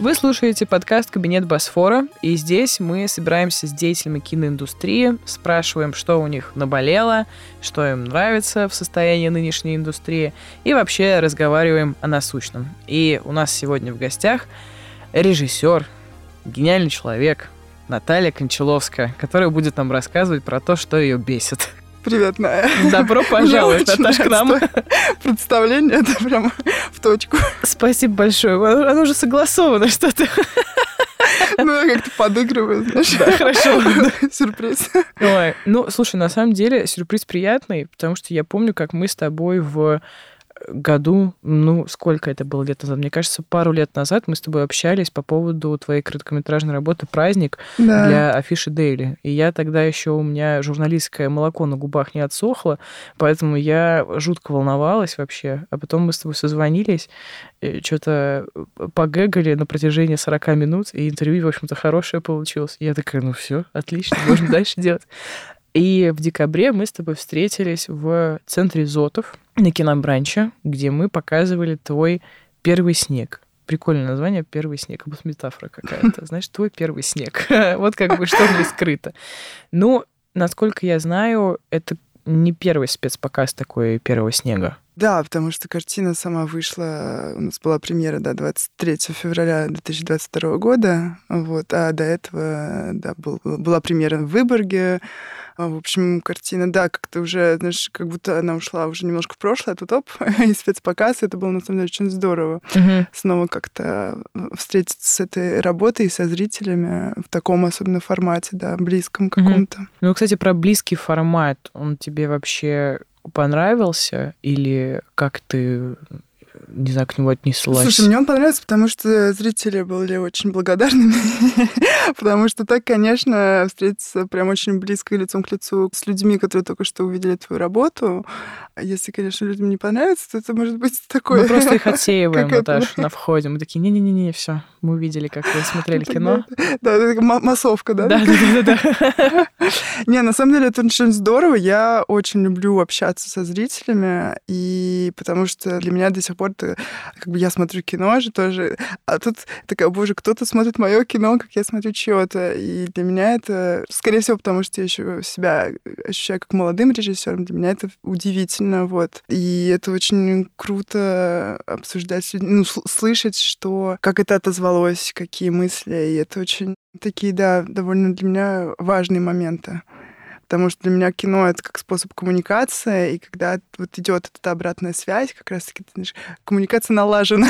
Вы слушаете подкаст «Кабинет Босфора», и здесь мы собираемся с деятелями киноиндустрии, спрашиваем, что у них наболело, что им нравится в состоянии нынешней индустрии, и вообще разговариваем о насущном. И у нас сегодня в гостях режиссер, гениальный человек Наталья Кончаловская, которая будет нам рассказывать про то, что ее бесит. Привет, Ная. Добро пожаловать, Наташа, к нам. Представление, это прям в точку. Спасибо большое. Оно уже согласовано что-то. Ну, я как-то подыгрываю, знаешь. Да, хорошо. Сюрприз. Ой, ну, слушай, на самом деле сюрприз приятный, потому что я помню, как мы с тобой в году, ну, сколько это было лет назад? Мне кажется, пару лет назад мы с тобой общались по поводу твоей короткометражной работы «Праздник» Да. для афиши Дейли. И я тогда еще, у меня журналистское молоко на губах не отсохло, поэтому я жутко волновалась вообще. А потом мы с тобой созвонились, что-то погэгали на протяжении 40 минут, и интервью, в общем-то, хорошее получилось. И я такая, ну все, отлично, можно дальше делать. И в декабре мы с тобой встретились в центре Зотов на кинобранче, где мы показывали твой первый снег. Прикольное название «Первый снег», будто метафора какая-то. Знаешь, твой первый снег. вот как бы что мне скрыто. Ну, насколько я знаю, это не первый спецпоказ такой «Первого снега». Да, потому что картина сама вышла, у нас была премьера, да, 23 февраля 2022 года, вот, а до этого, да, был, была премьера в Выборге, а, в общем, картина, да, как-то уже, знаешь, как будто она ушла уже немножко в прошлое, а тут оп, и спецпоказ, это было, на самом деле, очень здорово. Мгм. Снова как-то встретиться с этой работой и со зрителями в таком особенно формате, да, близком каком-то. Ну, кстати, про близкий формат, он тебе вообще понравился? Или как ты, не знаю, к нему отнеслась? Слушай, мне он понравился, потому что зрители были очень благодарны потому что так, конечно, встретиться прям очень близко лицом к лицу с людьми, которые только что увидели твою работу. Если, конечно, людям не понравится, то это может быть такое... Мы просто их отсеиваем, какая-то- Наташ, на входе. Мы такие, не-не-не, все, мы увидели, как вы смотрели кино. Да, массовка? Да, да, да, да. Не, на самом деле это очень здорово. Я очень люблю общаться со зрителями, и потому что для меня до сих пор это, как бы я смотрю кино же тоже, а тут такая, боже, кто-то смотрит мое кино, как я смотрю чье-то. И для меня это, скорее всего, потому что я еще себя ощущаю как молодым режиссером, для меня это удивительно, вот. И это очень круто обсуждать, ну, сл- слышать, что, как это отозвалось, какие мысли, и это очень такие, да, довольно для меня важные моменты. Потому что для меня кино это как способ коммуникации, и когда вот идет эта обратная связь, как раз-таки, ты знаешь, коммуникация налажена,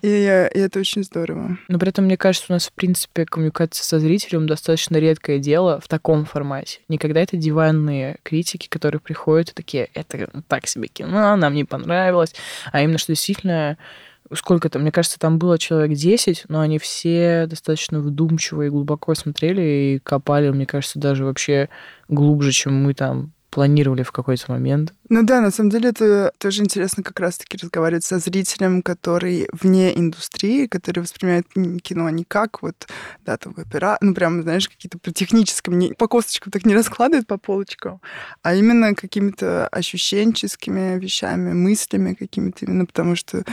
и, и это очень здорово. Но при этом, мне кажется, у нас, в принципе, коммуникация со зрителем достаточно редкое дело в таком формате. Никогда это диванные критики, которые приходят и такие, это так себе кино, нам не понравилось. А именно, что действительно сколько там, мне кажется, там было человек 10, но они все достаточно вдумчиво и глубоко смотрели и копали, мне кажется, даже вообще глубже, чем мы там планировали в какой-то момент. Ну да, на самом деле это тоже интересно как раз-таки разговаривать со зрителем, который вне индустрии, который воспринимает кино не как вот, да, там, опера, ну прям, знаешь, какие-то по техническим, не, по косточкам так не раскладывает по полочкам, а именно какими-то ощущенческими вещами, мыслями какими-то именно, потому что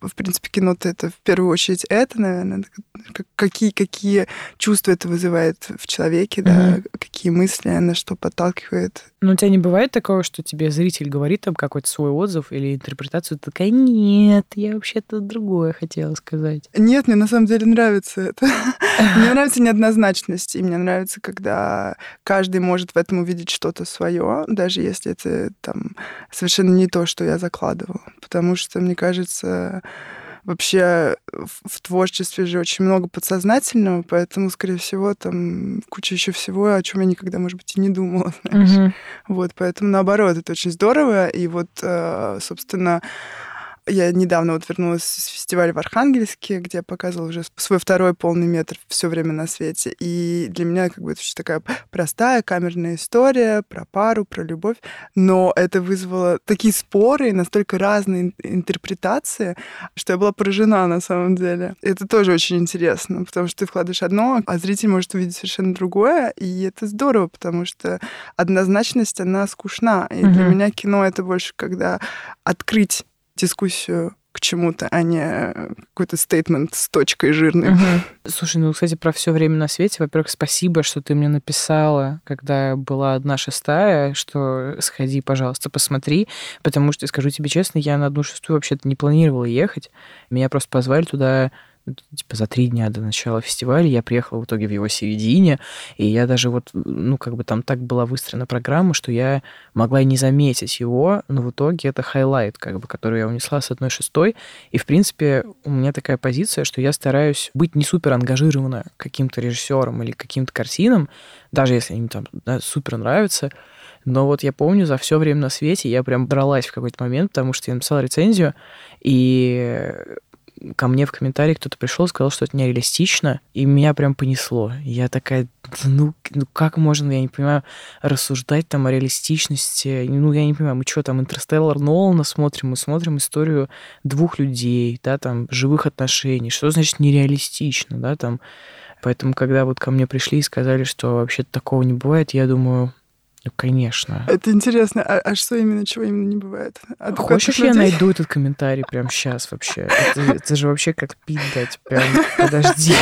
в, принципе, кино-то это в первую очередь это, наверное, как- какие, какие чувства это вызывает в человеке, да, Мгм. какие мысли, на что подталкивает. Но у тебя не бывает такого, что тебе зритель говорит там какой-то свой отзыв или интерпретацию, ты такая, нет, я вообще-то другое хотела сказать. Нет, мне на самом деле нравится это. Мне нравится неоднозначность, и мне нравится, когда каждый может в этом увидеть что-то свое, даже если это там совершенно не то, что я закладывала. Потому что, мне кажется, вообще в, творчестве же очень много подсознательного, поэтому, скорее всего, там куча еще всего, о чем я никогда, может быть, и не думала. знаешь. Мгм. Вот, поэтому наоборот, это очень здорово. И вот, э, собственно, я недавно вот вернулась с фестиваля в Архангельске, где я показывала уже свой второй полный метр все время на свете. И для меня как бы это очень такая простая камерная история про пару, про любовь. Но это вызвало такие споры и настолько разные ин- интерпретации, что я была поражена на самом деле. Это тоже очень интересно, потому что ты вкладываешь одно, а зритель может увидеть совершенно другое. И это здорово, потому что однозначность, она скучна. И для Мгм. меня кино — это больше когда открыть дискуссию к чему-то, а не какой-то стейтмент с точкой жирной. Угу. Слушай, ну, кстати, про все время на свете. Во-первых, спасибо, что ты мне написала, когда была одна шестая, что сходи, пожалуйста, посмотри, потому что, скажу тебе честно, я на одну шестую вообще-то не планировала ехать. Меня просто позвали туда типа за три дня до начала фестиваля. Я приехала в итоге в его середине, и я даже вот, ну, как бы там так была выстроена программа, что я могла и не заметить его, но в итоге это highlight, как бы, который я унесла с одной шестой. И, в принципе, у меня такая позиция, что я стараюсь быть не супер ангажирована каким-то режиссером или каким-то картинам, даже если они там да, супер нравятся, но вот я помню, за все время на свете я прям дралась в какой-то момент, потому что я написала рецензию, и ко мне в комментарии кто-то пришел сказал, что это нереалистично, и меня прям понесло. Я такая, ну, ну как можно, я не понимаю, рассуждать там о реалистичности, ну, я не понимаю, мы что там, Интерстеллар Нолана смотрим, мы смотрим историю двух людей, да, там, живых отношений, что значит нереалистично, да, там, Поэтому, когда вот ко мне пришли и сказали, что вообще такого не бывает, я думаю, ну, конечно. Это интересно. А, а что именно, чего именно не бывает? От Хочешь, я найду этот комментарий прямо сейчас вообще? Это, это же вообще как пить дать. Прям, подожди.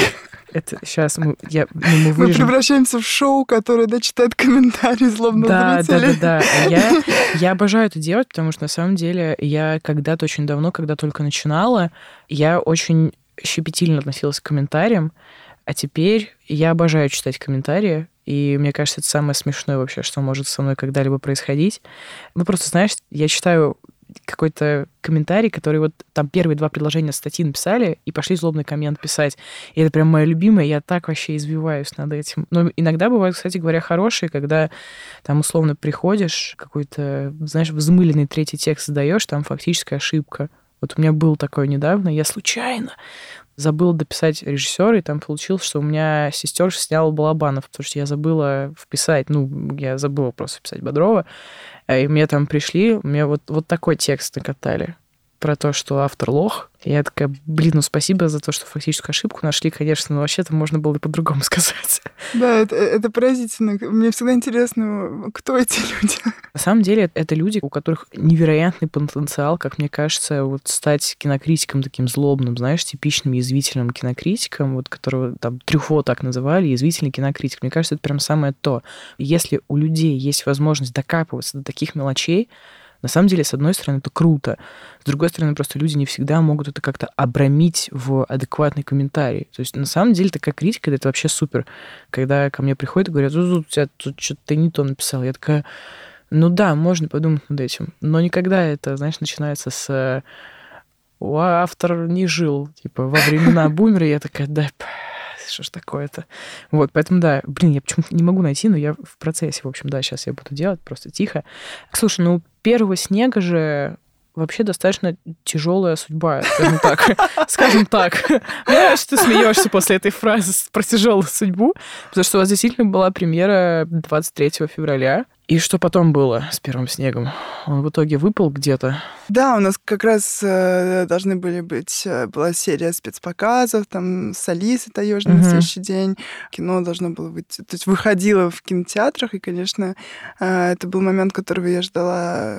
Это сейчас мы, я, ну, мы вырежем. Мы превращаемся в шоу, которое да, читает комментарии злобных да, зрителей. Да, да, да. Я, я обожаю это делать, потому что на самом деле я когда-то очень давно, когда только начинала, я очень щепетильно относилась к комментариям, а теперь я обожаю читать комментарии, и мне кажется, это самое смешное вообще, что может со мной когда-либо происходить. Ну, просто, знаешь, я читаю какой-то комментарий, который вот там первые два предложения статьи написали и пошли злобный коммент писать. И это прям мое любимое, я так вообще извиваюсь над этим. Но иногда бывают, кстати говоря, хорошие, когда там условно приходишь, какой-то, знаешь, взмыленный третий текст задаешь, там фактическая ошибка. Вот у меня был такое недавно, я случайно забыла дописать режиссера, и там получилось, что у меня сестер сняла Балабанов, потому что я забыла вписать, ну, я забыла просто писать Бодрова, и мне там пришли, мне вот, вот такой текст накатали про то, что автор лох, я такая, блин, ну спасибо за то, что фактическую ошибку нашли, конечно, но вообще-то можно было и по-другому сказать. Да, это, это поразительно. Мне всегда интересно, кто эти люди. На самом деле, это люди, у которых невероятный потенциал, как мне кажется, вот стать кинокритиком таким злобным, знаешь, типичным язвительным кинокритиком, вот которого там Трюфо так называли, язвительный кинокритик. Мне кажется, это прям самое то. Если у людей есть возможность докапываться до таких мелочей, на самом деле, с одной стороны, это круто. С другой стороны, просто люди не всегда могут это как-то обрамить в адекватный комментарий. То есть, на самом деле, такая критика, это вообще супер. Когда ко мне приходят и говорят, у тебя тут что-то ты не то написал. Я такая, ну да, можно подумать над этим. Но никогда это, знаешь, начинается с автор не жил, типа, во времена бумера, я такая, да, что ж такое-то. Вот, поэтому, да, блин, я почему-то не могу найти, но я в процессе, в общем, да, сейчас я буду делать, просто тихо. Слушай, ну, первого снега же вообще достаточно тяжелая судьба, скажем так. Скажем так. Мне что ты смеешься после этой фразы про тяжелую судьбу, потому что у вас действительно была премьера 23 февраля. И что потом было с первым снегом? Он в итоге выпал где-то? Да, у нас как раз э, должны были быть... Э, была серия спецпоказов, там, с Алисой Таежной uh-huh. на следующий день. Кино должно было быть... То есть выходило в кинотеатрах, и, конечно, э, это был момент, которого я ждала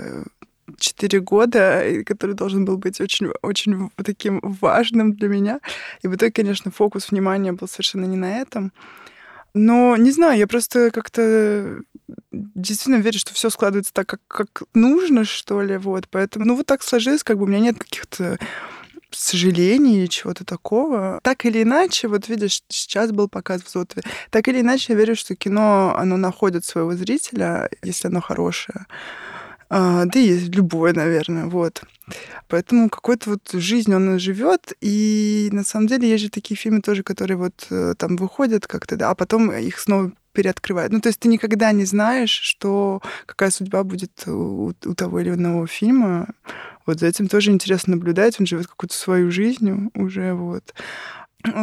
четыре года, который должен был быть очень, очень таким важным для меня. И в итоге, конечно, фокус внимания был совершенно не на этом. Но не знаю, я просто как-то действительно верю, что все складывается так, как, как нужно, что ли. Вот, поэтому, ну, вот так сложилось, как бы у меня нет каких-то сожалений или чего-то такого. Так или иначе, вот видишь, сейчас был показ в Зотове, так или иначе я верю, что кино, оно находит своего зрителя, если оно хорошее. А, да и любое, наверное, вот. Поэтому какой-то вот жизнь он живет, и на самом деле есть же такие фильмы тоже, которые вот э, там выходят как-то, да, а потом их снова переоткрывают. Ну, то есть ты никогда не знаешь, что какая судьба будет у, у того или иного фильма. Вот за этим тоже интересно наблюдать. Он живет какую-то свою жизнь уже, вот.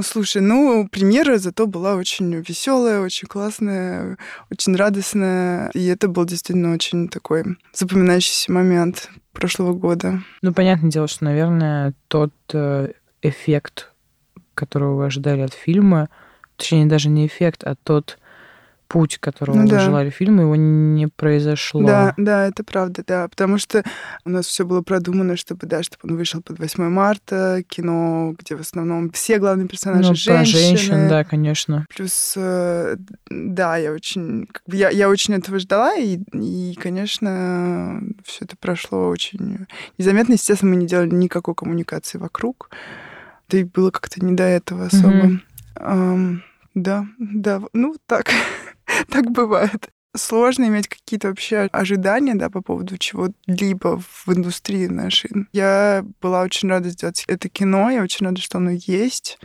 Слушай, ну, премьера зато была очень веселая, очень классная, очень радостная. И это был действительно очень такой запоминающийся момент прошлого года. Ну, понятное дело, что, наверное, тот э, эффект, которого вы ожидали от фильма, точнее, даже не эффект, а тот путь, которого ну, да. желали фильму, его не произошло. Да, да, это правда, да. Потому что у нас все было продумано, чтобы, да, чтобы он вышел под 8 марта, кино, где в основном все главные персонажи ну, женщины. женщин, да, конечно. Плюс, э, да, я очень, как бы, я, я очень этого ждала, и, и конечно, все это прошло очень незаметно. Естественно, мы не делали никакой коммуникации вокруг. Да и было как-то не до этого особо. Mm-hmm. Um, да, да, ну так, так бывает. Сложно иметь какие-то вообще ожидания, да, по поводу чего-либо в индустрии нашей. Я была очень рада сделать это кино, я очень рада, что оно есть,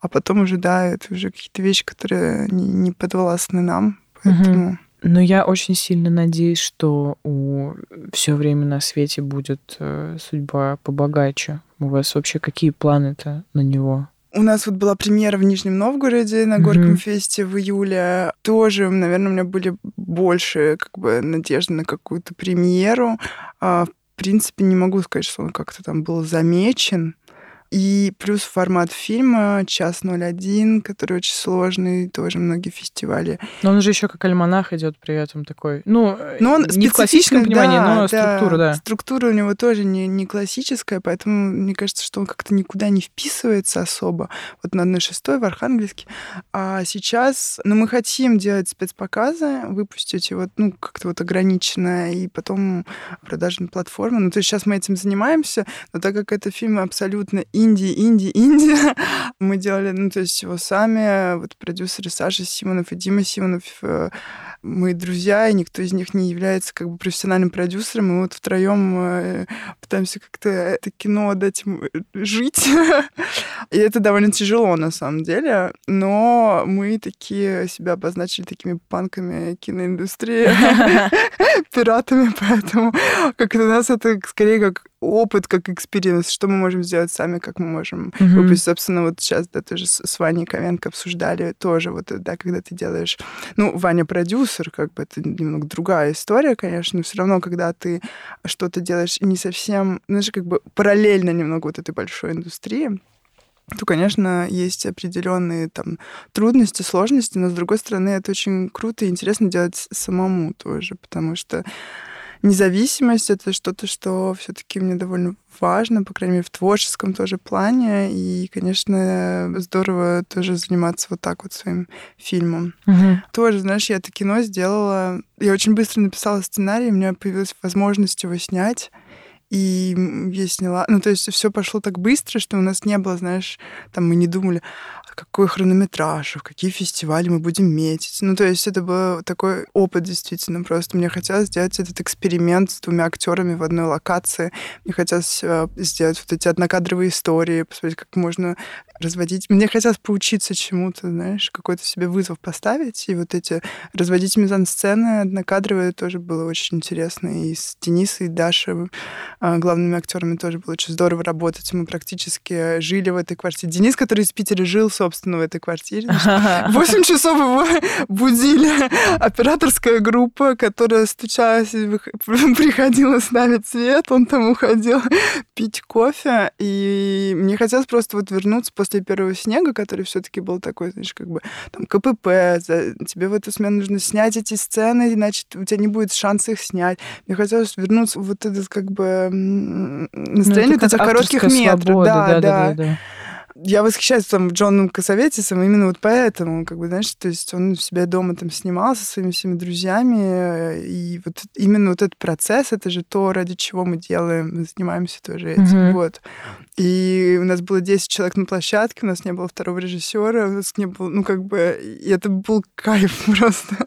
а потом уже, да, это уже какие-то вещи, которые не, не подвластны нам, поэтому... Угу. Но я очень сильно надеюсь, что у все время на свете будет э, судьба побогаче. У вас вообще какие планы-то на него? У нас вот была премьера в Нижнем Новгороде на Горьком mm-hmm. фесте в июле. Тоже, наверное, у меня были больше как бы надежды на какую-то премьеру. А, в принципе, не могу сказать, что он как-то там был замечен. И плюс формат фильма «Час 01», который очень сложный, тоже многие фестивали. Но он же еще как альманах идет при этом такой. Ну, но он не в классическом понимании, да, но да, структура, да. Структура у него тоже не, не классическая, поэтому мне кажется, что он как-то никуда не вписывается особо. Вот на 1.6 в Архангельске. А сейчас, ну, мы хотим делать спецпоказы, выпустить его, ну, как-то вот ограниченно, и потом продажу на платформу. Ну, то есть сейчас мы этим занимаемся, но так как это фильм абсолютно Индии, Индии, Индия. Мы делали, ну, то есть его сами, вот продюсеры Саша Симонов и Дима Симонов, э, мы друзья, и никто из них не является как бы профессиональным продюсером. Мы вот втроем э, пытаемся как-то это кино дать им э, жить. и это довольно тяжело на самом деле. Но мы такие себя обозначили такими панками киноиндустрии, пиратами, поэтому как у нас это скорее как опыт, как experience, что мы можем сделать сами, как мы можем mm-hmm. выпустить. Собственно, вот сейчас, да, тоже с, с Ваней Ковенко обсуждали тоже, вот, да, когда ты делаешь... Ну, Ваня продюсер, как бы это немного другая история, конечно, но все равно, когда ты что-то делаешь не совсем, знаешь, как бы параллельно немного вот этой большой индустрии, то, конечно, есть определенные там трудности, сложности, но с другой стороны, это очень круто и интересно делать самому тоже, потому что независимость это что-то, что все-таки мне довольно важно, по крайней мере, в творческом тоже плане. И, конечно, здорово тоже заниматься вот так вот своим фильмом. Угу. Тоже, знаешь, я это кино сделала. Я очень быстро написала сценарий, у меня появилась возможность его снять. И я сняла... Ну, то есть все пошло так быстро, что у нас не было, знаешь, там мы не думали, какой хронометраж, в какие фестивали мы будем метить. Ну, то есть это был такой опыт действительно. Просто мне хотелось сделать этот эксперимент с двумя актерами в одной локации. Мне хотелось э, сделать вот эти однокадровые истории, посмотреть, как можно разводить. Мне хотелось поучиться чему-то, знаешь, какой-то себе вызов поставить. И вот эти разводить мизансцены однокадровые тоже было очень интересно. И с Денисой и Дашей, а, главными актерами, тоже было очень здорово работать. Мы практически жили в этой квартире. Денис, который из Питера жил, собственно, в этой квартире. Восемь часов его будили операторская группа, которая стучалась, приходила ставить свет, он там уходил пить кофе. И мне хотелось просто вот вернуться после после первого снега, который все-таки был такой, знаешь, как бы там КПП, за, тебе в эту смену нужно снять эти сцены, иначе у тебя не будет шанса их снять. Мне хотелось вернуться вот этот как бы ну, настроение ну, этих коротких метров. Да, да, да. да, да, да я восхищаюсь там Джоном Косоветисом именно вот поэтому, как бы, знаешь, то есть он в себя дома там снимал со своими всеми друзьями, и вот именно вот этот процесс, это же то, ради чего мы делаем, мы занимаемся тоже этим, mm-hmm. вот. И у нас было 10 человек на площадке, у нас не было второго режиссера, у нас не было, ну, как бы, это был кайф просто,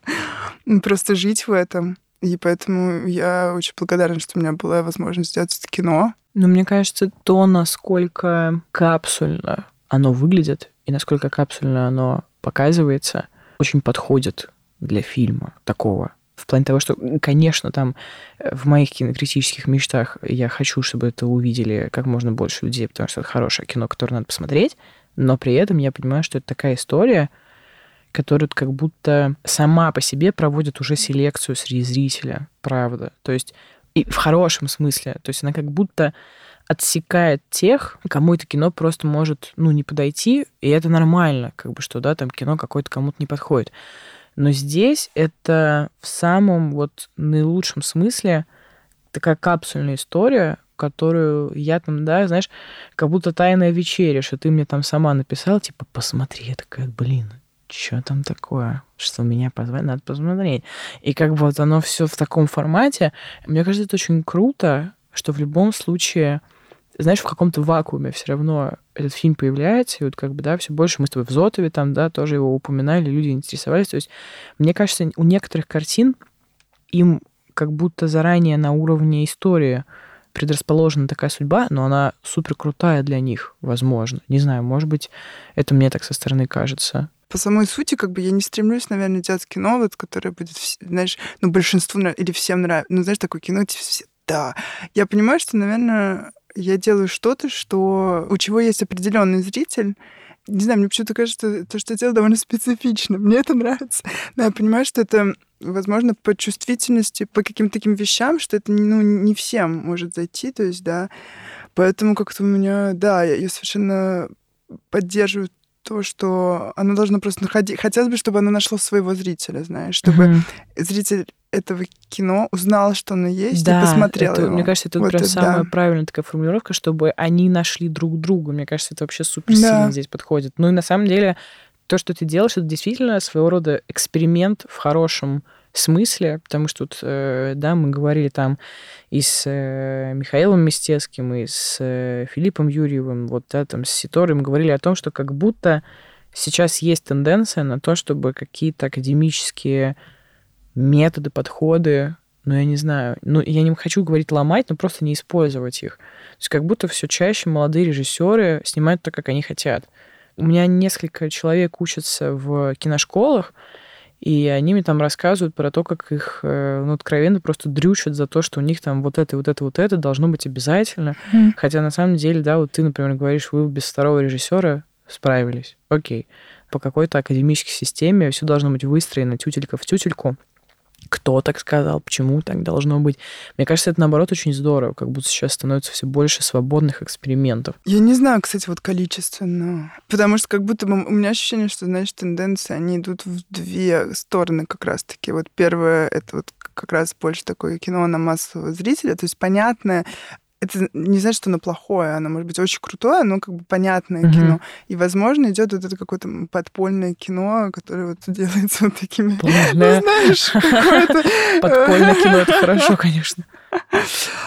просто жить в этом. И поэтому я очень благодарна, что у меня была возможность сделать это кино. Но мне кажется, то, насколько капсульно оно выглядит и насколько капсульно оно показывается, очень подходит для фильма такого. В плане того, что, конечно, там э, в моих кинокритических мечтах я хочу, чтобы это увидели как можно больше людей, потому что это хорошее кино, которое надо посмотреть, но при этом я понимаю, что это такая история, которая как будто сама по себе проводит уже селекцию среди зрителя, правда. То есть и в хорошем смысле. То есть она как будто отсекает тех, кому это кино просто может, ну, не подойти, и это нормально, как бы, что, да, там кино какое-то кому-то не подходит. Но здесь это в самом вот наилучшем смысле такая капсульная история, которую я там, да, знаешь, как будто тайная вечеря, что ты мне там сама написал, типа, посмотри, я такая, блин, что там такое, что меня позвали, надо посмотреть. И как бы вот оно все в таком формате. Мне кажется, это очень круто, что в любом случае, знаешь, в каком-то вакууме все равно этот фильм появляется, и вот как бы, да, все больше мы с тобой в Зотове там, да, тоже его упоминали, люди интересовались. То есть, мне кажется, у некоторых картин им как будто заранее на уровне истории предрасположена такая судьба, но она супер крутая для них, возможно. Не знаю, может быть, это мне так со стороны кажется по самой сути, как бы я не стремлюсь, наверное, делать кино, вот, которое будет, знаешь, ну, большинству или всем нравится. Ну, знаешь, такое кино, типа, все, да. Я понимаю, что, наверное, я делаю что-то, что у чего есть определенный зритель, не знаю, мне почему-то кажется, то, что я делаю, довольно специфично. Мне это нравится. Но я понимаю, что это, возможно, по чувствительности, по каким-то таким вещам, что это ну, не всем может зайти. То есть, да. Поэтому как-то у меня, да, я, я совершенно поддерживаю то, что оно должно просто находить. Хотелось бы, чтобы оно нашло своего зрителя, знаешь, чтобы mm-hmm. зритель этого кино узнал, что оно есть, да, и посмотрел это, его. Мне кажется, это вот прям это, самая да. правильная такая формулировка, чтобы они нашли друг друга. Мне кажется, это вообще супер сильно да. здесь подходит. Ну и на самом деле то, что ты делаешь, это действительно своего рода эксперимент в хорошем смысле, потому что тут, э, да, мы говорили там и с э, Михаилом Мистецким, и с э, Филиппом Юрьевым, вот, да, там, с Ситорой мы говорили о том, что как будто сейчас есть тенденция на то, чтобы какие-то академические методы, подходы, ну, я не знаю, ну, я не хочу говорить ломать, но просто не использовать их. То есть как будто все чаще молодые режиссеры снимают так, как они хотят. У меня несколько человек учатся в киношколах, и они мне там рассказывают про то, как их, э, ну, откровенно просто дрючат за то, что у них там вот это, вот это, вот это должно быть обязательно. Mm. Хотя на самом деле, да, вот ты, например, говоришь, вы без второго режиссера справились. Окей. По какой-то академической системе все должно быть выстроено тютелька в тютельку кто так сказал, почему так должно быть. Мне кажется, это, наоборот, очень здорово, как будто сейчас становится все больше свободных экспериментов. Я не знаю, кстати, вот количественно. Потому что как будто бы у меня ощущение, что, знаешь, тенденции, они идут в две стороны как раз-таки. Вот первое, это вот как раз больше такое кино на массового зрителя, то есть понятное, это не значит, что оно плохое, оно может быть очень крутое, но как бы понятное mm-hmm. кино. И, возможно, идет вот это какое-то подпольное кино, которое вот делается вот такими... Ну, знаешь, Подпольное кино, это хорошо, конечно.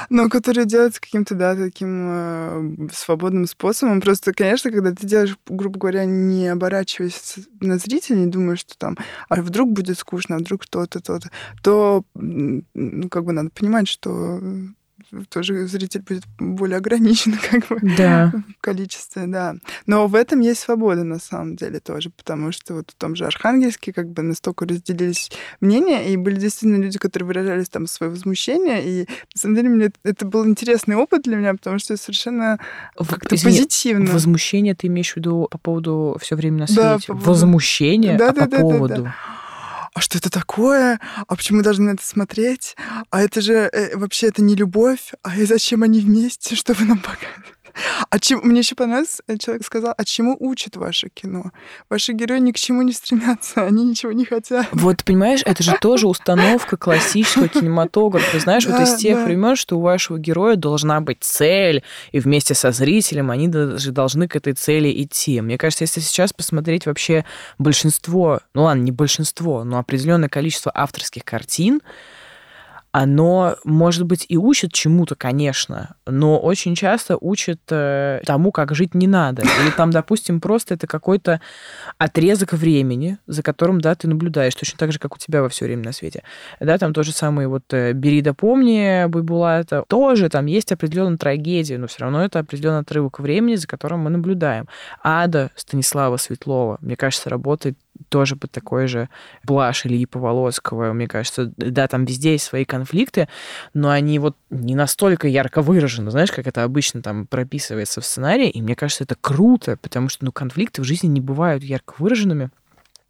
Но которое делается каким-то, да, таким э, свободным способом. Просто, конечно, когда ты делаешь, грубо говоря, не оборачиваясь на зрителя, не думаешь, что там, а вдруг будет скучно, а вдруг кто-то, то-то, то, ну, как бы надо понимать, что тоже зритель будет более ограничен как бы да. в количестве, да. Но в этом есть свобода на самом деле тоже, потому что вот в том же Архангельске как бы настолько разделились мнения, и были действительно люди, которые выражались там свое возмущение, и на самом деле мне это был интересный опыт для меня, потому что совершенно как-то позитивно. Возмущение ты имеешь в виду по поводу все время на свете? Да, по поводу... Возмущение? Да, а да, по да, поводу? Да, да а что это такое? А почему мы должны на это смотреть? А это же э, вообще это не любовь, а и зачем они вместе, что вы нам показываете? А чем, мне еще понравилось, э, человек сказал, а чему учит ваше кино? Ваши герои ни к чему не стремятся, они ничего не хотят. Вот, понимаешь, это же тоже установка классического кинематографа. Знаешь, да, вот из тех да. времен, что у вашего героя должна быть цель, и вместе со зрителем они даже должны к этой цели идти. Мне кажется, если сейчас посмотреть вообще большинство, ну ладно, не большинство, но определенное количество авторских картин, оно, может быть, и учит чему-то, конечно, но очень часто учит э, тому, как жить не надо. Или там, допустим, просто это какой-то отрезок времени, за которым, да, ты наблюдаешь, точно так же, как у тебя во все время на свете. Да, там то же самое вот э, «Бери да помни» Байбулата. Тоже там есть определенная трагедия, но все равно это определенный отрывок времени, за которым мы наблюдаем. «Ада» Станислава Светлова, мне кажется, работает тоже под такой же блаш Ильи Поволоцкого. Мне кажется, да, там везде есть свои конфликты, но они вот не настолько ярко выражены, знаешь, как это обычно там прописывается в сценарии. И мне кажется, это круто, потому что ну, конфликты в жизни не бывают ярко выраженными.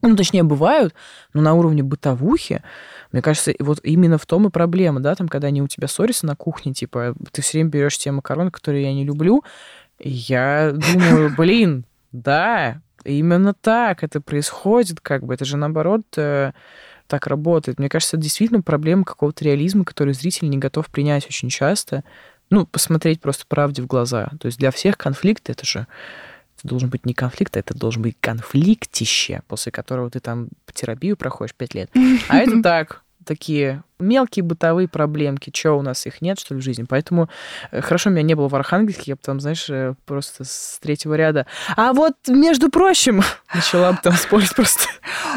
Ну, точнее, бывают, но на уровне бытовухи, мне кажется, вот именно в том и проблема, да, там, когда они у тебя ссорятся на кухне, типа, ты все время берешь те макароны, которые я не люблю, я думаю, блин, да, Именно так это происходит, как бы. Это же наоборот э, так работает. Мне кажется, это действительно проблема какого-то реализма, который зритель не готов принять очень часто. Ну, посмотреть просто правде в глаза. То есть для всех конфликт это же это должен быть не конфликт, а это должен быть конфликтище, после которого ты там терапию проходишь пять лет. А это так, такие мелкие бытовые проблемки. Что у нас их нет, что ли, в жизни? Поэтому э, хорошо, меня не было в Архангельске, я потом, знаешь, э, просто с третьего ряда. А вот, между прочим, начала бы там спорить просто.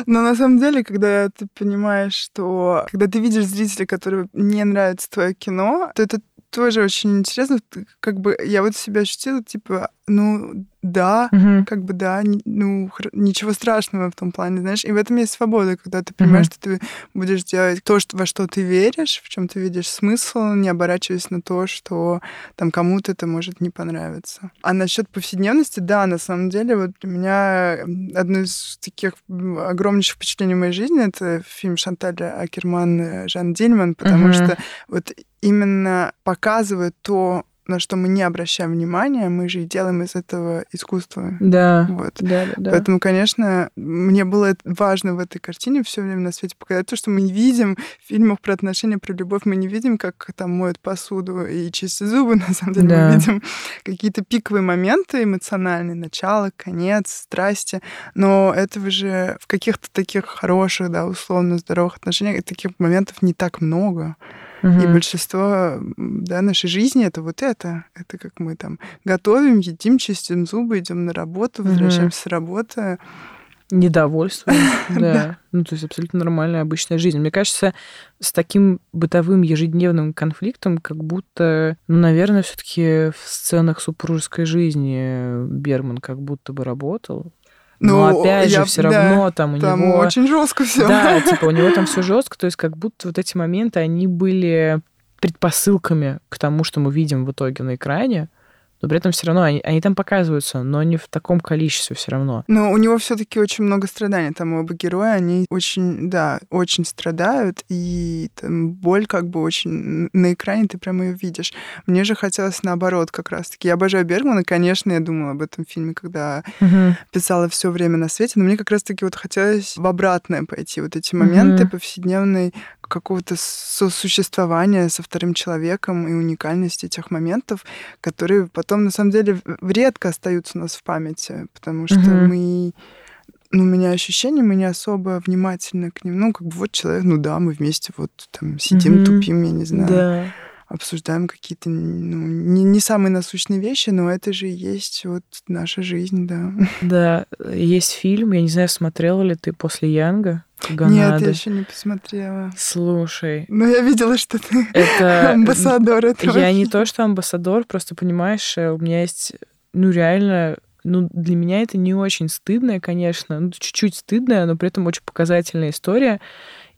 Но на самом деле, когда ты понимаешь, что... Когда ты видишь зрителя, которому не нравится твое кино, то это тоже очень интересно. Как бы я вот себя ощутила, типа, ну, да, угу. как бы да, ну, ничего страшного в том плане, знаешь. И в этом есть свобода, когда ты понимаешь, угу. что ты будешь делать то, что, во что ты веришь, в чем ты видишь смысл, не оборачиваясь на то, что там кому-то это может не понравиться. А насчет повседневности, да, на самом деле, вот у меня одно из таких огромнейших впечатлений в моей жизни это фильм Шанталя Акерман Жан Дильман, потому угу. что вот именно показывает то, на что мы не обращаем внимания, мы же и делаем из этого искусство. Да. Вот. Да, да, да. Поэтому, конечно, мне было важно в этой картине все время на свете показать то, что мы не видим в фильмах про отношения, про любовь, мы не видим, как там моют посуду и чистят зубы, на самом деле да. мы видим какие-то пиковые моменты эмоциональные, начало, конец, страсти, но этого же в каких-то таких хороших, да, условно здоровых отношениях таких моментов не так много. Угу. И большинство да, нашей жизни это вот это. Это как мы там готовим, едим, чистим зубы, идем на работу, возвращаемся угу. с работы. Недовольство, да. Ну, то есть абсолютно нормальная обычная жизнь. Мне кажется, с таким бытовым ежедневным конфликтом, как будто, ну, наверное, все-таки в сценах супружеской жизни Берман как будто бы работал. Но ну, опять я, же, все равно да, там у там него... очень жестко все. Да, типа у него там все жестко, то есть как будто вот эти моменты, они были предпосылками к тому, что мы видим в итоге на экране но при этом все равно они, они там показываются, но не в таком количестве все равно. Но у него все-таки очень много страданий. Там оба героя, они очень, да, очень страдают, и там боль как бы очень на экране ты прямо ее видишь. Мне же хотелось наоборот как раз-таки. Я обожаю Бергмана, конечно, я думала об этом фильме, когда угу. писала все время на свете, но мне как раз-таки вот хотелось в обратное пойти. Вот эти моменты угу. повседневной какого-то сосуществования со вторым человеком и уникальности этих моментов, которые потом, на самом деле, редко остаются у нас в памяти, потому что mm-hmm. мы ну, у меня ощущение, мы не особо внимательны к ним. Ну, как бы вот человек, ну да, мы вместе вот там сидим, mm-hmm. тупим, я не знаю. Да. Обсуждаем какие-то ну, не, не самые насущные вещи, но это же и есть вот наша жизнь, да. Да, есть фильм, я не знаю, смотрела ли ты после Янга? Ганады. Нет, я еще не посмотрела. Слушай. Но я видела, что ты это... амбассадор этого. Я не то, что амбассадор, просто понимаешь, э, у меня есть, ну, реально ну, для меня это не очень стыдная, конечно, ну, чуть-чуть стыдная, но при этом очень показательная история.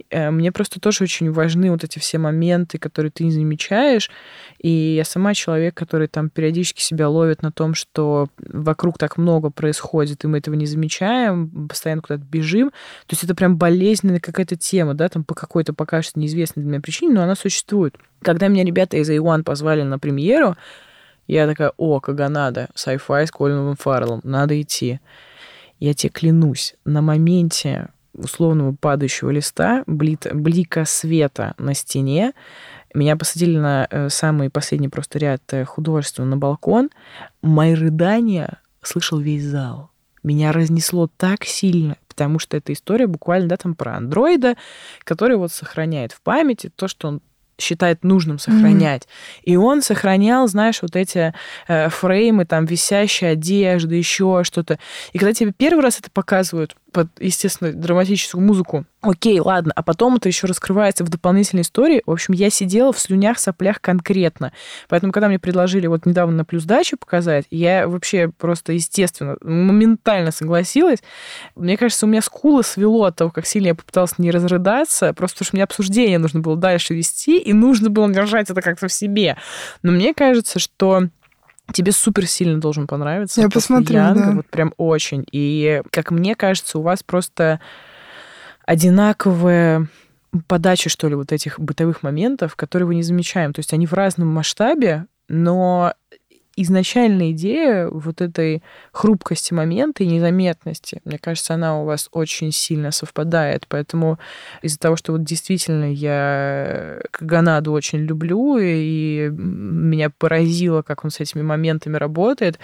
Э, мне просто тоже очень важны вот эти все моменты, которые ты не замечаешь. И я сама человек, который там периодически себя ловит на том, что вокруг так много происходит, и мы этого не замечаем, постоянно куда-то бежим. То есть это прям болезненная какая-то тема, да, там по какой-то пока что неизвестной для меня причине, но она существует. Когда меня ребята из A1 позвали на премьеру, я такая, о, Каганада, sci-fi с Колином Фарреллом, надо идти. Я тебе клянусь, на моменте условного падающего листа, блит, блика света на стене. Меня посадили на э, самый последний просто ряд э, художества на балкон. Мои рыдания слышал весь зал. Меня разнесло так сильно, потому что эта история буквально, да, там про андроида, который вот сохраняет в памяти то, что он считает нужным сохранять. Mm-hmm. И он сохранял, знаешь, вот эти э, фреймы, там, висящая одежда, еще что-то. И когда тебе первый раз это показывают, под, естественно, драматическую музыку. Окей, ладно, а потом это еще раскрывается в дополнительной истории. В общем, я сидела в слюнях, соплях конкретно. Поэтому, когда мне предложили вот недавно на плюс дачу показать, я вообще просто, естественно, моментально согласилась. Мне кажется, у меня скулы свело от того, как сильно я попыталась не разрыдаться, просто потому что мне обсуждение нужно было дальше вести, и нужно было держать это как-то в себе. Но мне кажется, что тебе супер сильно должен понравиться. Я посмотрю, Янга, да. Вот прям очень. И, как мне кажется, у вас просто одинаковая подача, что ли, вот этих бытовых моментов, которые вы не замечаем. То есть они в разном масштабе, но изначальная идея вот этой хрупкости момента и незаметности, мне кажется, она у вас очень сильно совпадает. Поэтому из-за того, что вот действительно я Каганаду очень люблю, и меня поразило, как он с этими моментами работает,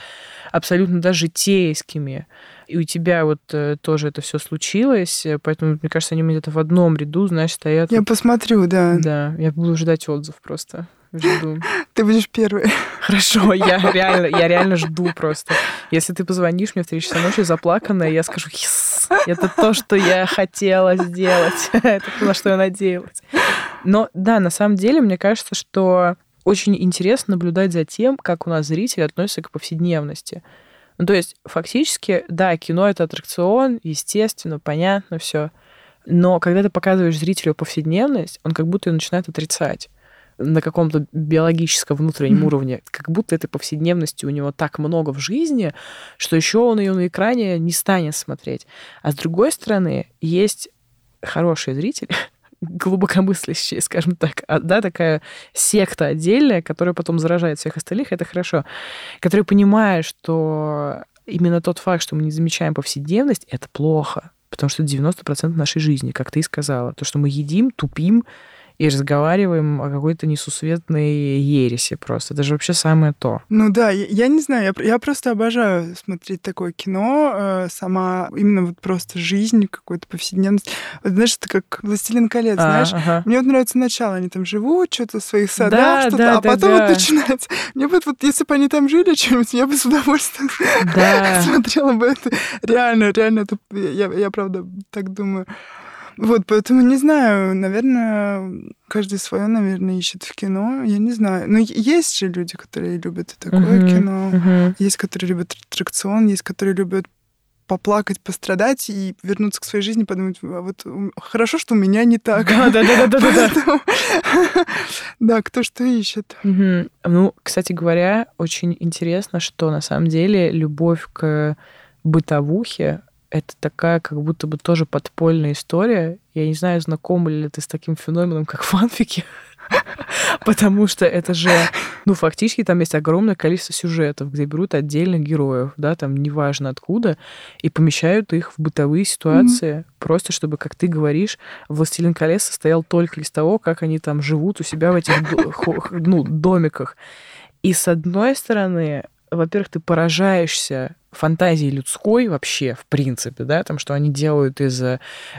абсолютно даже житейскими, и у тебя вот э, тоже это все случилось, поэтому, мне кажется, они где-то в одном ряду, знаешь, стоят. Я посмотрю, да. Да, я буду ждать отзыв просто. Жду. Ты будешь первый. Хорошо, я реально, я реально жду просто. Если ты позвонишь мне в 3 часа ночи заплаканная, я скажу, yes, это то, что я хотела сделать. это то, на что я надеялась. Но да, на самом деле, мне кажется, что очень интересно наблюдать за тем, как у нас зрители относятся к повседневности. Ну, то есть, фактически, да, кино — это аттракцион, естественно, понятно все. Но когда ты показываешь зрителю повседневность, он как будто ее начинает отрицать на каком-то биологическом внутреннем mm-hmm. уровне, как будто этой повседневности у него так много в жизни, что еще он ее на экране не станет смотреть. А с другой стороны, есть хорошие зрители, глубокомыслящие, скажем так, а, да, такая секта отдельная, которая потом заражает всех остальных, это хорошо, которые понимают, что именно тот факт, что мы не замечаем повседневность, это плохо, потому что это 90% нашей жизни, как ты и сказала. То, что мы едим, тупим, и разговариваем о какой-то несусветной ереси просто. Это же вообще самое то. Ну да, я, я не знаю, я, я просто обожаю смотреть такое кино, э, сама именно вот просто жизнь, какую-то повседневность. Вот, знаешь, это как «Властелин колец», а, знаешь? Ага. Мне вот нравится начало, они там живут, что-то в своих садах, да, что-то, да, а да, потом да. вот начинается. Мне вот, вот если бы они там жили чем-нибудь, я бы с удовольствием да. смотрела бы это. Реально, реально, это, я, я правда так думаю. Вот, поэтому не знаю, наверное, каждый свое, наверное, ищет в кино. Я не знаю. Но есть же люди, которые любят такое uh-huh, кино. Uh-huh. Есть, которые любят аттракцион, есть, которые любят поплакать, пострадать и вернуться к своей жизни, подумать, а вот хорошо, что у меня не так. Да, да, да, да, да, да. Да, кто что ищет. Ну, кстати говоря, очень интересно, что на самом деле любовь к бытовухе это такая как будто бы тоже подпольная история. Я не знаю, знакома ли ты с таким феноменом, как фанфики. Потому что это же, ну, фактически там есть огромное количество сюжетов, где берут отдельных героев, да, там неважно откуда, и помещают их в бытовые ситуации, mm-hmm. просто чтобы, как ты говоришь, «Властелин колец» состоял только из того, как они там живут у себя в этих ну, домиках. И с одной стороны, во-первых, ты поражаешься фантазии людской вообще, в принципе, да, там, что они делают из,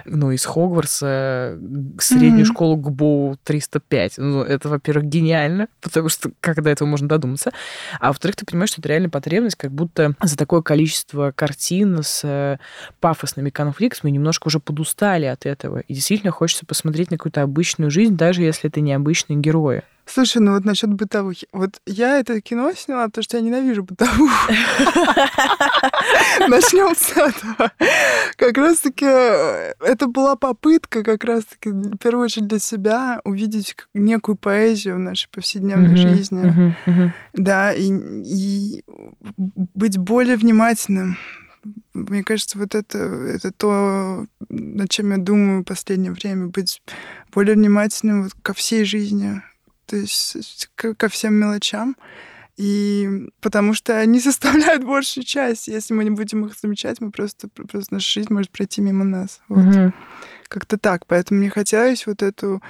ну, из Хогвартса среднюю mm-hmm. школу ГБОУ 305. Ну, это, во-первых, гениально, потому что как до этого можно додуматься. А во-вторых, ты понимаешь, что это реально потребность, как будто за такое количество картин с пафосными конфликтами немножко уже подустали от этого. И действительно хочется посмотреть на какую-то обычную жизнь, даже если это необычные герои. Слушай, ну вот насчет бытовухи. Вот я это кино сняла, потому что я ненавижу бытовуху. Начнем с этого. Как раз-таки э, это была попытка как раз-таки в первую очередь для себя увидеть некую поэзию в нашей повседневной жизни. Да, и, и быть более внимательным мне кажется, вот это, это то, над чем я думаю в последнее время, быть более внимательным вот ко всей жизни, то есть ко всем мелочам. И потому что они составляют большую часть. Если мы не будем их замечать, мы просто, просто наша жизнь может пройти мимо нас. Вот. Угу. Как-то так. Поэтому мне хотелось вот эту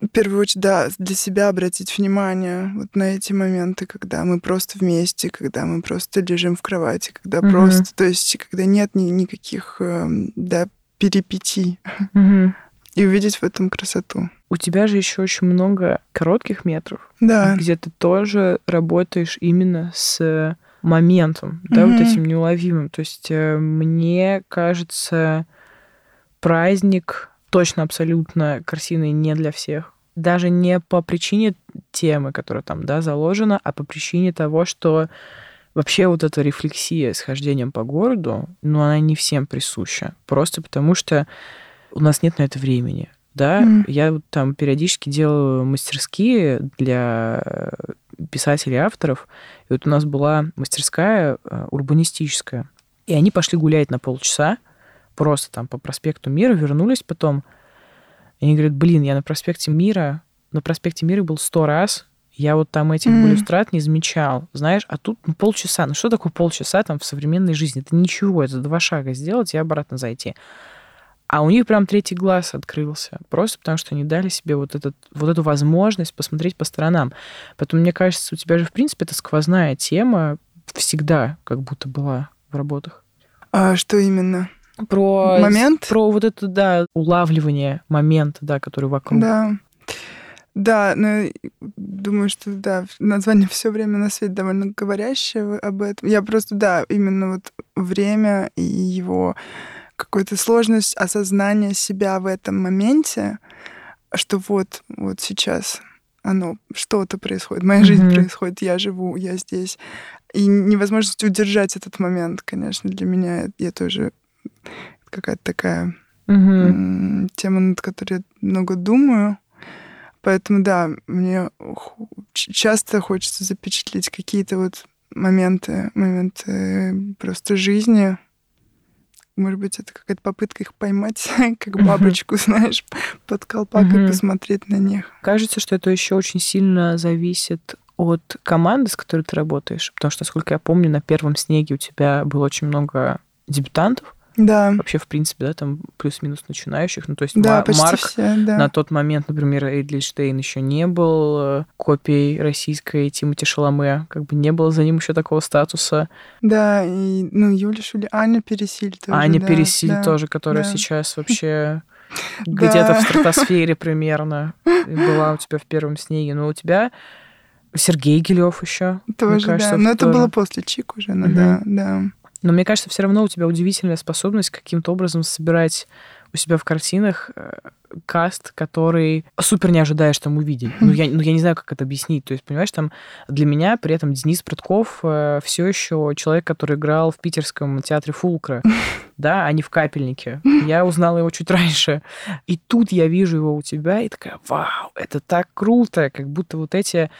в первую очередь, да, для себя обратить внимание вот на эти моменты, когда мы просто вместе, когда мы просто лежим в кровати, когда угу. просто, то есть, когда нет ни, никаких, эм, да, перипетий. Угу и увидеть в этом красоту. У тебя же еще очень много коротких метров, да. где ты тоже работаешь именно с моментом, да, mm вот этим неуловимым. То есть э, мне кажется, праздник точно абсолютно картиной не для всех. Даже не по причине темы, которая там, да, заложена, а по причине того, что вообще вот эта рефлексия с хождением по городу, ну, она не всем присуща. Просто потому что у нас нет на это времени. Да, mm. я там периодически делаю мастерские для э, писателей, авторов. И вот у нас была мастерская э, урбанистическая. И они пошли гулять на полчаса, просто там по проспекту Мира, вернулись потом. И они говорят, блин, я на проспекте Мира, на проспекте Мира был сто раз, Я вот там этих mm. балюстрат не замечал, знаешь, а тут ну, полчаса. Ну что такое полчаса там в современной жизни? Это ничего, это два шага сделать и обратно зайти. А у них прям третий глаз открылся. Просто потому, что они дали себе вот, этот, вот эту возможность посмотреть по сторонам. Поэтому, мне кажется, у тебя же, в принципе, это сквозная тема всегда как будто была в работах. А что именно? Про момент? Про вот это, да, улавливание момента, да, который вокруг. Да. Да, но думаю, что да, название все время на свете довольно говорящее об этом. Я просто, да, именно вот время и его какую-то сложность осознания себя в этом моменте, что вот, вот сейчас оно, что-то происходит, моя жизнь mm-hmm. происходит, я живу, я здесь. И невозможность удержать этот момент, конечно, для меня я тоже какая-то такая mm-hmm. тема, над которой я много думаю. Поэтому, да, мне часто хочется запечатлеть какие-то вот моменты, моменты просто жизни, может быть, это какая-то попытка их поймать, как бабочку, знаешь, под колпак и посмотреть на них. Кажется, что это еще очень сильно зависит от команды, с которой ты работаешь. Потому что, насколько я помню, на первом снеге у тебя было очень много дебютантов. Да. Вообще, в принципе, да, там плюс-минус начинающих. Ну, то есть да, Ма- Марк все, да. на тот момент, например, Эйдльштейн еще не был э, копией российской Тимати Шаломе, как бы не было за ним еще такого статуса. Да, и, ну, Юля Шули, Аня Пересиль тоже. Аня да, Пересиль да, тоже, которая да. сейчас вообще где-то в стратосфере примерно была у тебя в первом снеге. Но у тебя Сергей Гилев еще. Тоже, кажется, да. Но это было после Чик уже, ну да, да. Но мне кажется, все равно у тебя удивительная способность каким-то образом собирать у себя в картинах э, каст, который супер не ожидаешь там увидеть. Ну я, ну, я не знаю, как это объяснить. То есть, понимаешь, там для меня при этом Денис Прудков э, все еще человек, который играл в питерском театре Фулкра, да, а не в Капельнике. Я узнала его чуть раньше. И тут я вижу его у тебя и такая, вау, это так круто, как будто вот эти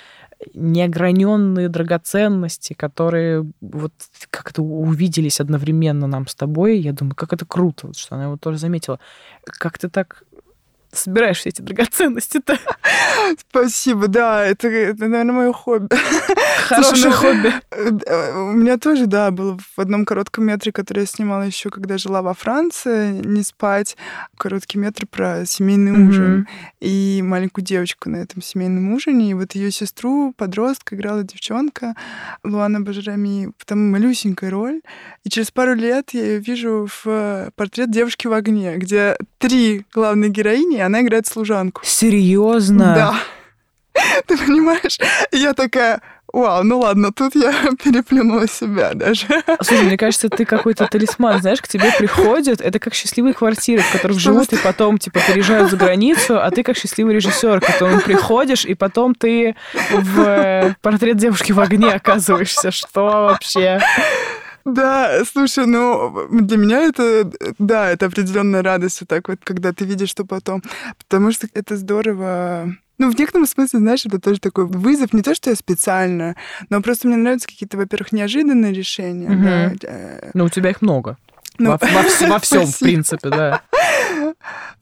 неограненные драгоценности, которые вот как-то увиделись одновременно нам с тобой. Я думаю, как это круто, что она его тоже заметила. Как ты так собираешь все эти драгоценности-то? Спасибо, да, это, это наверное, мое хобби. Хорошее хобби. Э, у меня тоже, да, было в одном коротком метре, который я снимала еще, когда жила во Франции, «Не спать», короткий метр про семейный mm-hmm. ужин. И маленькую девочку на этом семейном ужине. И вот ее сестру, подростка, играла девчонка Луана Бажрами. Там малюсенькая роль. И через пару лет я ее вижу в портрет девушки в огне, где три главные героини, и она играет служанку. Серьезно? Да. Ты понимаешь? Я такая, Вау, ну ладно, тут я переплюнула себя даже. Слушай, мне кажется, ты какой-то талисман, знаешь, к тебе приходят, это как счастливые квартиры, в которых живут, и потом, типа, переезжают за границу, а ты как счастливый режиссер, к которому приходишь, и потом ты в э, портрет девушки в огне оказываешься. Что вообще? Да, слушай, ну, для меня это, да, это определенная радость, вот так вот, когда ты видишь, что потом, потому что это здорово ну, в некотором смысле, знаешь, это тоже такой вызов. Не то, что я специально, но просто мне нравятся какие-то, во-первых, неожиданные решения. Угу. Да. Ну, у тебя их много. Ну, во, во, во всем, в принципе, да.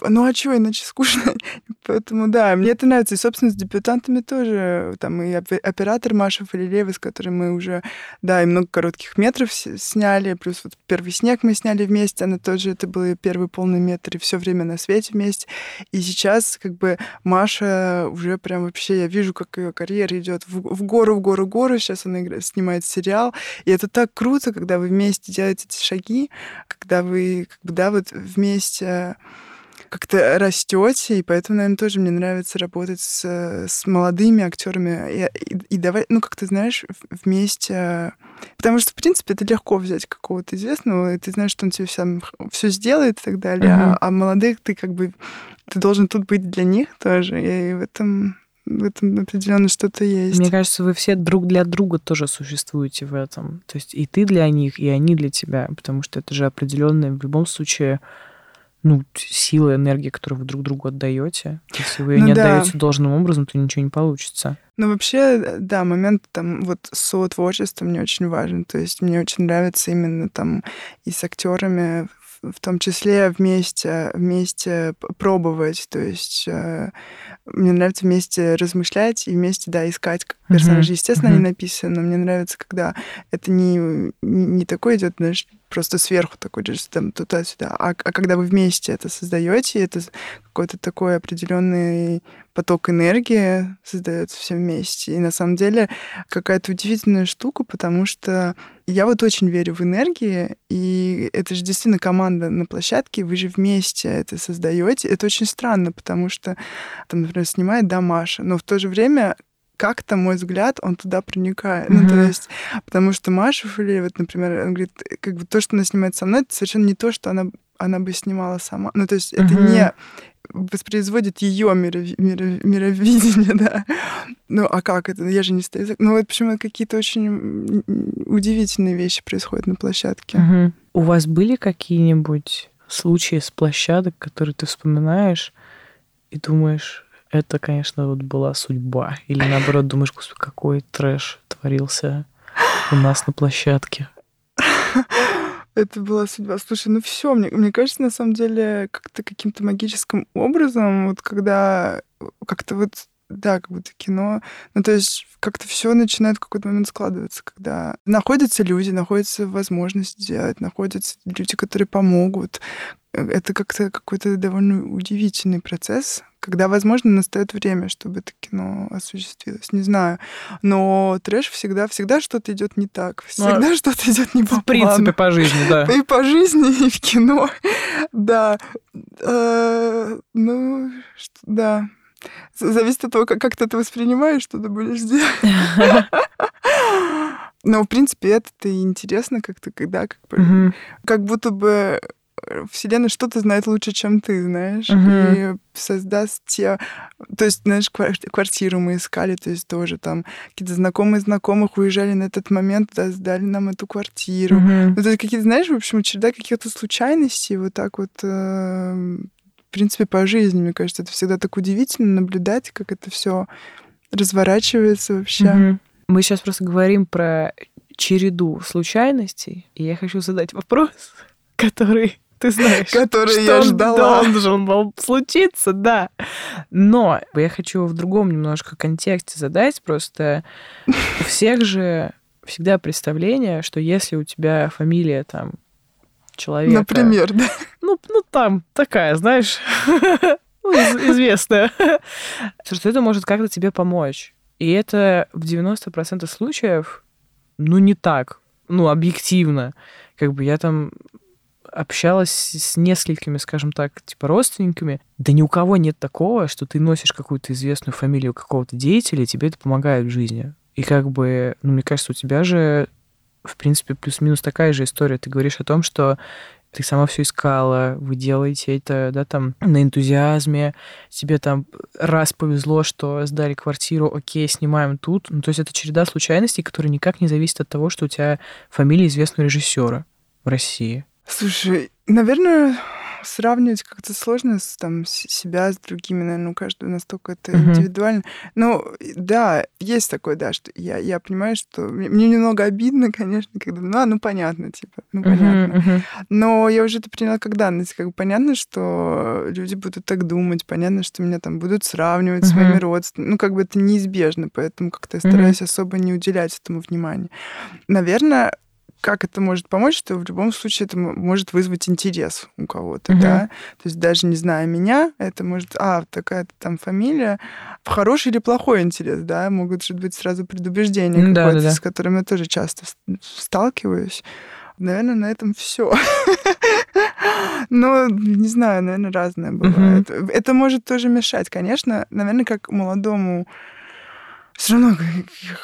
Ну а чего, иначе скучно. Поэтому, да, мне это нравится. И, собственно, с дебютантами тоже. Там и оператор Маша Фалилеева, с которой мы уже, да, и много коротких метров сняли. Плюс вот первый снег мы сняли вместе. Она тоже, это был первый полный метр, и все время на свете вместе. И сейчас, как бы, Маша уже прям вообще, я вижу, как ее карьера идет в, в гору, в гору, в гору. Сейчас она играет, снимает сериал. И это так круто, когда вы вместе делаете эти шаги, когда вы, как бы, да, вот вместе как-то растете, и поэтому, наверное, тоже мне нравится работать с, с молодыми актерами и, и, и давай, ну, как ты знаешь, вместе. Потому что, в принципе, это легко взять какого-то известного, и ты знаешь, что он тебе сам все сделает и так далее. Uh-huh. А, а молодых ты как бы ты должен тут быть для них тоже. И в этом в этом определенно что-то есть. Мне кажется, вы все друг для друга тоже существуете в этом. То есть и ты для них, и они для тебя, потому что это же определенное в любом случае ну, сила, энергия, которую вы друг другу отдаете. Если вы ее ну, не да. отдаете должным образом, то ничего не получится. Ну, вообще, да, момент там вот со-творчества мне очень важен. То есть мне очень нравится именно там и с актерами в том числе вместе, вместе пробовать, то есть э, мне нравится вместе размышлять и вместе, да, искать персонажи. Uh-huh. Естественно, uh-huh. они написаны, но мне нравится, когда это не, не, не такой идет, знаешь, просто сверху такой, там туда-сюда, а, а когда вы вместе это создаете, это какой-то такой определенный поток энергии создается все вместе. И на самом деле какая-то удивительная штука, потому что я вот очень верю в энергии, и это же действительно команда на площадке, вы же вместе это создаете. Это очень странно, потому что там, например, снимает да, но в то же время как-то мой взгляд, он туда проникает. Mm-hmm. Ну, то есть, потому что Маша Фулеева, вот, например, он говорит, как бы то, что она снимает со мной, это совершенно не то, что она, она бы снимала сама. Ну, то есть, mm-hmm. это не воспроизводит ее мирови, мирови, мировидение, да. Ну, а как это? Я же не стою. Ну, вот почему какие-то очень удивительные вещи происходят на площадке. Угу. У вас были какие-нибудь случаи с площадок, которые ты вспоминаешь и думаешь, это, конечно, вот была судьба. Или наоборот, думаешь, какой трэш творился у нас на площадке. Это была судьба. Слушай, ну все, мне, мне кажется, на самом деле, как-то каким-то магическим образом, вот когда как-то вот да, как будто кино. Ну, то есть как-то все начинает в какой-то момент складываться, когда находятся люди, находится возможность сделать, находятся люди, которые помогут. Это как-то какой-то довольно удивительный процесс, когда, возможно, настает время, чтобы это кино осуществилось. Не знаю. Но трэш всегда, всегда что-то идет не так. Ну, всегда ну, что-то идет не по В принципе, по жизни, да. И по жизни, и в кино. Да. Э, ну, да. Зависит от того, как, как ты это воспринимаешь, что ты будешь делать. Но, в принципе, это-то и интересно как-то, когда как, бы, как будто бы Вселенная что-то знает лучше, чем ты, знаешь, uh-huh. и создаст те... То есть, знаешь, квартиру мы искали, то есть тоже там какие-то знакомые знакомых уезжали на этот момент, да, сдали нам эту квартиру. Uh-huh. Ну, то есть какие-то, знаешь, в общем, череда каких-то случайностей, вот так вот э, в принципе, по жизни, мне кажется, это всегда так удивительно наблюдать, как это все разворачивается вообще. Угу. Мы сейчас просто говорим про череду случайностей, и я хочу задать вопрос, который ты знаешь, который я ждала. должен был случиться, да. Но я хочу в другом немножко контексте задать. Просто у всех же всегда представление, что если у тебя фамилия там человека... Например, да. Ну, ну там такая, знаешь, ну, известная. Что это может как-то тебе помочь. И это в 90% случаев, ну, не так. Ну, объективно. Как бы я там общалась с несколькими, скажем так, типа родственниками. Да ни у кого нет такого, что ты носишь какую-то известную фамилию какого-то деятеля, и тебе это помогает в жизни. И как бы, ну, мне кажется, у тебя же в принципе, плюс-минус такая же история. Ты говоришь о том, что ты сама все искала, вы делаете это, да, там, на энтузиазме, тебе там раз повезло, что сдали квартиру, окей, снимаем тут. Ну, то есть это череда случайностей, которые никак не зависят от того, что у тебя фамилия известного режиссера в России. Слушай, наверное, сравнивать как-то сложно с, там, себя с другими, наверное, у каждого настолько это uh-huh. индивидуально. Но да, есть такое, да, что я, я понимаю, что мне, мне немного обидно, конечно, когда, ну, а, ну, понятно, типа, ну, понятно. Uh-huh, uh-huh. Но я уже это приняла как данность, как бы понятно, что люди будут так думать, понятно, что меня там будут сравнивать uh-huh. с моими родственниками, ну, как бы это неизбежно, поэтому как-то я стараюсь uh-huh. особо не уделять этому внимания. Наверное, как это может помочь, что в любом случае это может вызвать интерес у кого-то, угу. да. То есть даже не зная меня, это может, а, такая-то там фамилия, в хороший или плохой интерес, да, могут же быть сразу предубеждения да, какое-то, да, да. с которыми я тоже часто сталкиваюсь. Наверное, на этом все. Но, не знаю, наверное, разное бывает. Это может тоже мешать, конечно. Наверное, как молодому все равно,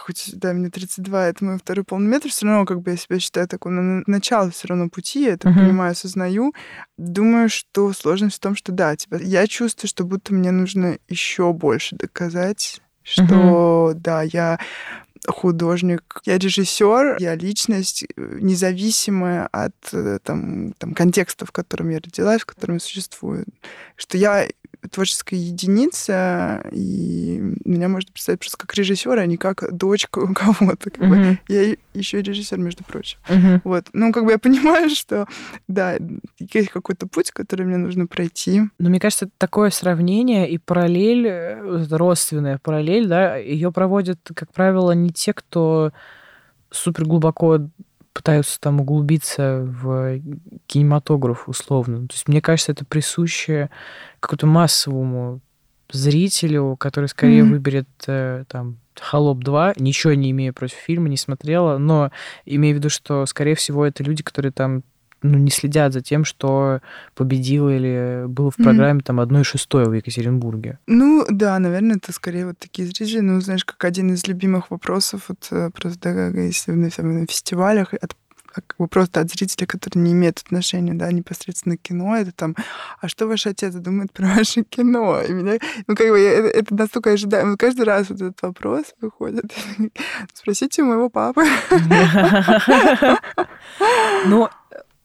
хоть, да, мне 32, это мой второй полный метр, все равно, как бы я себя считаю такой на начало все равно пути, я это uh-huh. понимаю, осознаю. Думаю, что сложность в том, что да, типа, я чувствую, что будто мне нужно еще больше доказать, что uh-huh. да, я художник, я режиссер, я личность э, независимая от э, там, там, контекста, в котором я родилась, в котором я существую. Что я творческая единица, и меня можно представить просто как режиссера, а не как дочку кого-то. Как uh-huh. бы. Я еще и режиссер, между прочим. Uh-huh. Вот. Ну, как бы я понимаю, что да, есть какой-то путь, который мне нужно пройти. Но мне кажется, такое сравнение и параллель, э, родственная параллель, да, ее проводят, как правило, не те, кто супер глубоко пытаются там углубиться в кинематограф условно. То есть мне кажется, это присуще какому-то массовому зрителю, который скорее mm-hmm. выберет э, там Холоп 2, ничего не имея против фильма, не смотрела, но имею в виду, что, скорее всего, это люди, которые там ну, не следят за тем, что победило или было в программе mm-hmm. там одной шестой в Екатеринбурге. Ну, да, наверное, это скорее вот такие зрители. Ну, знаешь, как один из любимых вопросов, вот э, просто, да, если на, на фестивалях, от как бы просто от зрителей, которые не имеют отношения, да, непосредственно к кино, это там, а что ваш отец думает про ваше кино? И меня, ну, как бы, это, это настолько ожидаемо. Каждый раз вот этот вопрос выходит. Спросите у моего папы. Ну,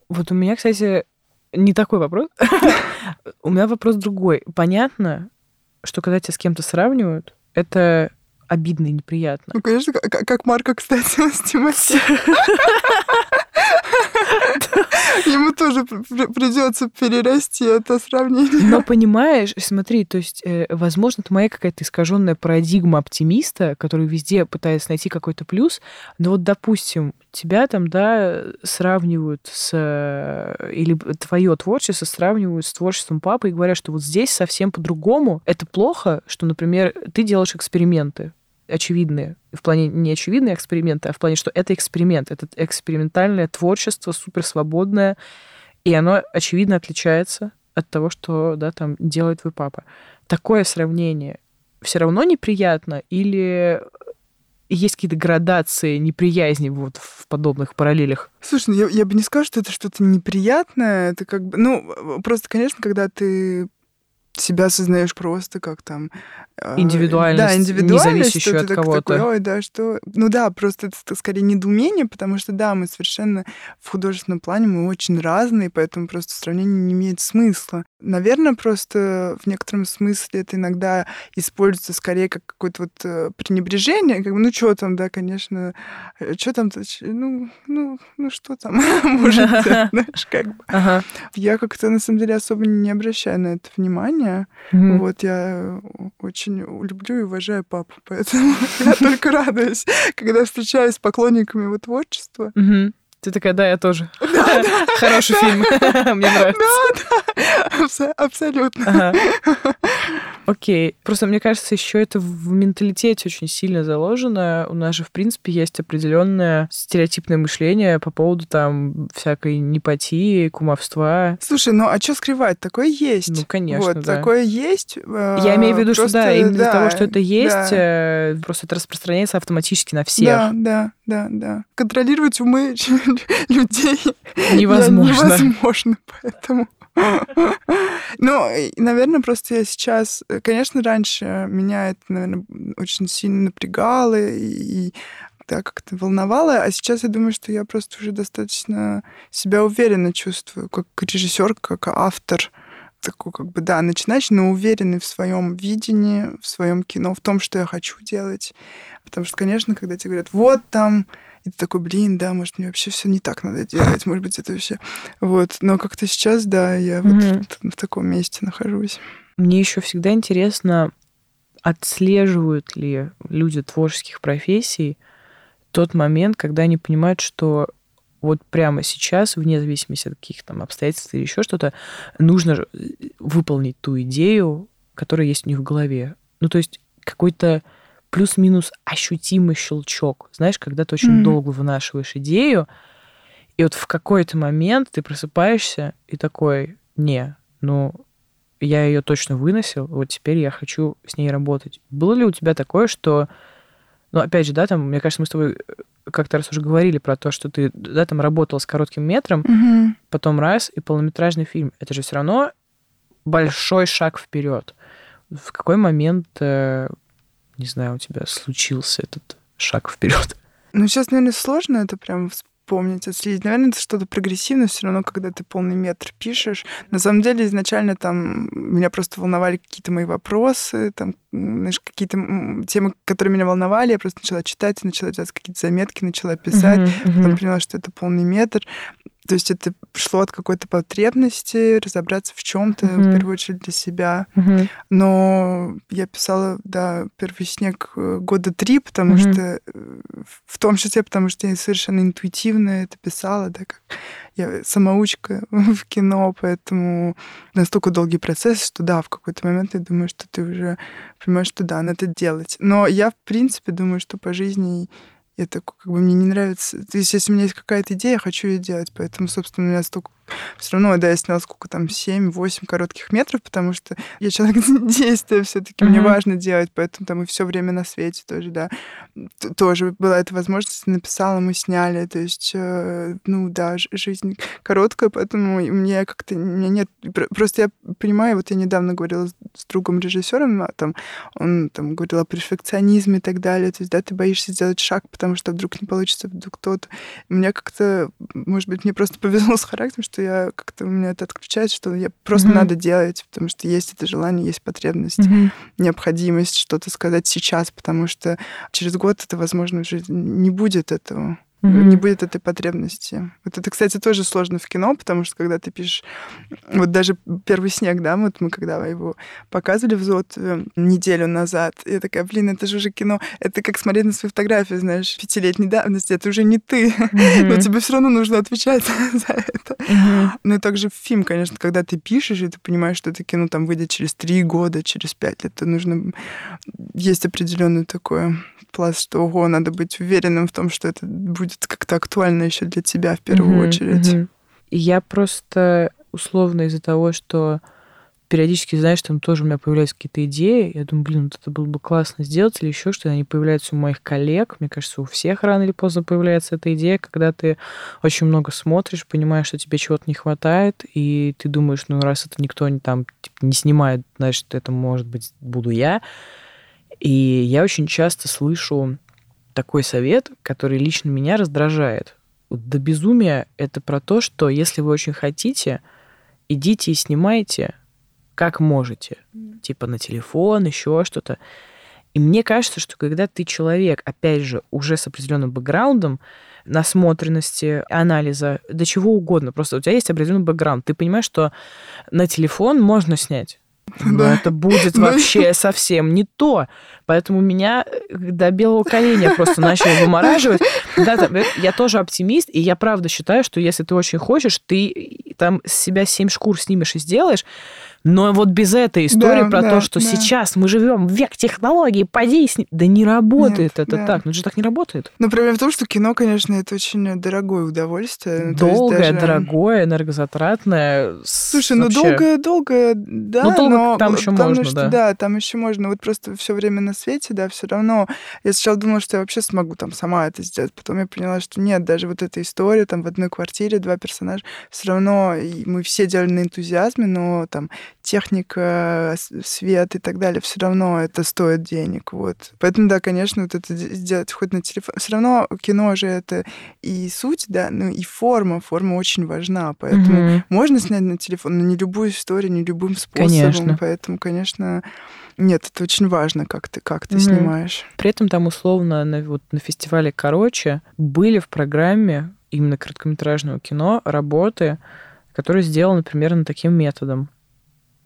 вот у меня, кстати, не такой вопрос. У меня вопрос другой. Понятно, что когда тебя с кем-то сравнивают, это обидно и неприятно. Ну, конечно, как, Марка, кстати, с Тимофеем. Ему тоже придется перерасти это сравнение. Но понимаешь, смотри, то есть, э, возможно, это моя какая-то искаженная парадигма оптимиста, который везде пытается найти какой-то плюс. Но вот, допустим, тебя там, да, сравнивают с... Э, или твое творчество сравнивают с творчеством папы и говорят, что вот здесь совсем по-другому. Это плохо, что, например, ты делаешь эксперименты очевидные, в плане не очевидные эксперименты, а в плане, что это эксперимент, это экспериментальное творчество, суперсвободное, и оно очевидно отличается от того, что да, там делает твой папа. Такое сравнение все равно неприятно или есть какие-то градации неприязни вот в подобных параллелях? Слушай, ну я, я бы не сказала, что это что-то неприятное. Это как бы, ну, просто, конечно, когда ты себя осознаешь просто как там... А, индивидуальность, да, индивидуальность, не зависящую от кого-то. Такой, Ой, да, что... Ну да, просто это скорее недоумение, потому что, да, мы совершенно в художественном плане, мы очень разные, поэтому просто сравнение не имеет смысла. Наверное, просто в некотором смысле это иногда используется скорее как какое-то вот э, пренебрежение, как бы, ну что там, да, конечно, э, что там, ну, ну, ну что там, может, знаешь, как бы. Я как-то, на самом деле, особо не обращаю на это внимания, меня. Mm-hmm. Вот я очень люблю и уважаю папу, поэтому я только радуюсь, когда встречаюсь с поклонниками его творчества. Ты такая, да, я тоже. Хороший фильм. Мне нравится. Да, да, абсолютно. Окей. Просто мне кажется, еще это в менталитете очень сильно заложено. У нас же, в принципе, есть определенное стереотипное мышление по поводу там всякой непатии, кумовства. Слушай, ну а что скрывать? Такое есть. Ну, конечно, вот, да. Такое есть. Я имею в виду, просто, что да, именно да, из-за того, что это есть, да. Э, просто это распространяется автоматически на всех. Да, да, да, да. Контролировать умы людей невозможно. невозможно, поэтому... Ну, наверное, просто я сейчас... Конечно, раньше меня это, наверное, очень сильно напрягало и да, как-то волновало, а сейчас я думаю, что я просто уже достаточно себя уверенно чувствую, как режиссер, как автор такой, как бы, да, начинающий, но уверенный в своем видении, в своем кино, в том, что я хочу делать. Потому что, конечно, когда тебе говорят, вот там и ты такой, блин, да, может, мне вообще все не так надо делать, может быть, это вообще... Вот, но как-то сейчас, да, я mm-hmm. вот в, в таком месте нахожусь. Мне еще всегда интересно, отслеживают ли люди творческих профессий тот момент, когда они понимают, что вот прямо сейчас, вне зависимости от каких там обстоятельств или еще что-то, нужно выполнить ту идею, которая есть у них в голове. Ну, то есть какой-то плюс-минус ощутимый щелчок. Знаешь, когда ты очень mm-hmm. долго вынашиваешь идею, и вот в какой-то момент ты просыпаешься и такой, не, ну, я ее точно выносил, вот теперь я хочу с ней работать. Было ли у тебя такое, что, ну, опять же, да, там, мне кажется, мы с тобой э, как-то раз уже говорили про то, что ты, да, там работал с коротким метром, mm-hmm. потом раз и полнометражный фильм. Это же все равно большой шаг вперед. В какой момент э, не знаю, у тебя случился этот шаг вперед. Ну, сейчас, наверное, сложно это прям помнить, отследить. Наверное, это что-то прогрессивное все равно, когда ты полный метр пишешь. На самом деле, изначально там меня просто волновали какие-то мои вопросы, там, знаешь, какие-то темы, которые меня волновали, я просто начала читать, начала делать какие-то заметки, начала писать, uh-huh, uh-huh. потом поняла, что это полный метр. То есть это шло от какой-то потребности разобраться в чем-то, mm-hmm. в первую очередь для себя. Mm-hmm. Но я писала, да, первый снег года три, потому mm-hmm. что э, в том числе, потому что я совершенно интуитивно это писала, да, как я самоучка в кино, поэтому настолько долгий процесс, что да, в какой-то момент я думаю, что ты уже понимаешь, что да, надо делать. Но я, в принципе, думаю, что по жизни это как бы мне не нравится. То есть, если у меня есть какая-то идея, я хочу ее делать. Поэтому, собственно, у меня столько все равно, да, я сняла сколько там, 7-8 коротких метров, потому что я человек действия все таки mm-hmm. мне важно делать, поэтому там и все время на свете тоже, да. Тоже была эта возможность, написала, мы сняли, то есть, э, ну да, жизнь короткая, поэтому мне как-то, меня нет, просто я понимаю, вот я недавно говорила с другом режиссером, а там, он там говорил о перфекционизме и так далее, то есть, да, ты боишься сделать шаг, потому что вдруг не получится, вдруг кто-то. Меня как-то, может быть, мне просто повезло с характером, что что я как-то у меня это отключается, что я просто mm-hmm. надо делать, потому что есть это желание, есть потребность, mm-hmm. необходимость что-то сказать сейчас, потому что через год это, возможно, уже не будет этого mm-hmm. не будет этой потребности. Вот это, кстати, тоже сложно в кино, потому что когда ты пишешь, вот даже первый снег, да, вот мы когда его показывали в ЗОТ э, неделю назад, я такая, блин, это же уже кино, это как смотреть на свою фотографию, знаешь, пятилетней давности, это уже не ты, mm-hmm. но тебе все равно нужно отвечать за это. Mm-hmm. Ну и также фильм, конечно, когда ты пишешь, и ты понимаешь, что это кино там выйдет через три года, через пять лет, то нужно... Есть определенное такое пласт, что, ого, надо быть уверенным в том, что это будет как-то актуально еще для тебя в первую mm-hmm, очередь. Mm-hmm. Я просто условно из-за того, что периодически, знаешь, там тоже у меня появляются какие-то идеи, я думаю, блин, вот это было бы классно сделать, или еще что-то, они появляются у моих коллег, мне кажется, у всех рано или поздно появляется эта идея, когда ты очень много смотришь, понимаешь, что тебе чего-то не хватает, и ты думаешь, ну, раз это никто не, там типа, не снимает, значит, это, может быть, буду я, и я очень часто слышу такой совет, который лично меня раздражает. До безумия это про то, что если вы очень хотите, идите и снимайте, как можете. Типа на телефон, еще что-то. И мне кажется, что когда ты человек, опять же, уже с определенным бэкграундом, насмотренности, анализа, до чего угодно, просто у тебя есть определенный бэкграунд, ты понимаешь, что на телефон можно снять, но да. это будет вообще совсем не то. Поэтому меня э, до белого коленя просто начало вымораживать. Да, там, э, я тоже оптимист, и я правда считаю, что если ты очень хочешь, ты там с себя семь шкур снимешь и сделаешь, но вот без этой истории да, про да, то, что да. сейчас мы живем в век технологий, поди с Да не работает Нет, это да. так. Ну это же так не работает. Но проблема в том, что кино, конечно, это очень дорогое удовольствие. Долгое, даже... дорогое, энергозатратное. Слушай, ну вообще... долгое, долгое, да. Ну, долго но там еще можно, что, да. Да, там еще можно. Вот просто все время на свете, да, все равно. Я сначала думала, что я вообще смогу там сама это сделать. Потом я поняла, что нет, даже вот эта история, там в одной квартире два персонажа, все равно мы все делали на энтузиазме, но там техника, свет и так далее, все равно это стоит денег. Вот. Поэтому, да, конечно, вот это сделать хоть на телефон. Все равно кино же это и суть, да, ну и форма. Форма очень важна. Поэтому угу. можно снять на телефон, но не любую историю, не любым способом. Конечно. Поэтому, конечно, нет, это очень важно, как ты, как ты угу. снимаешь. При этом там условно на, вот, на фестивале «Короче» были в программе именно короткометражного кино работы, которые сделаны примерно таким методом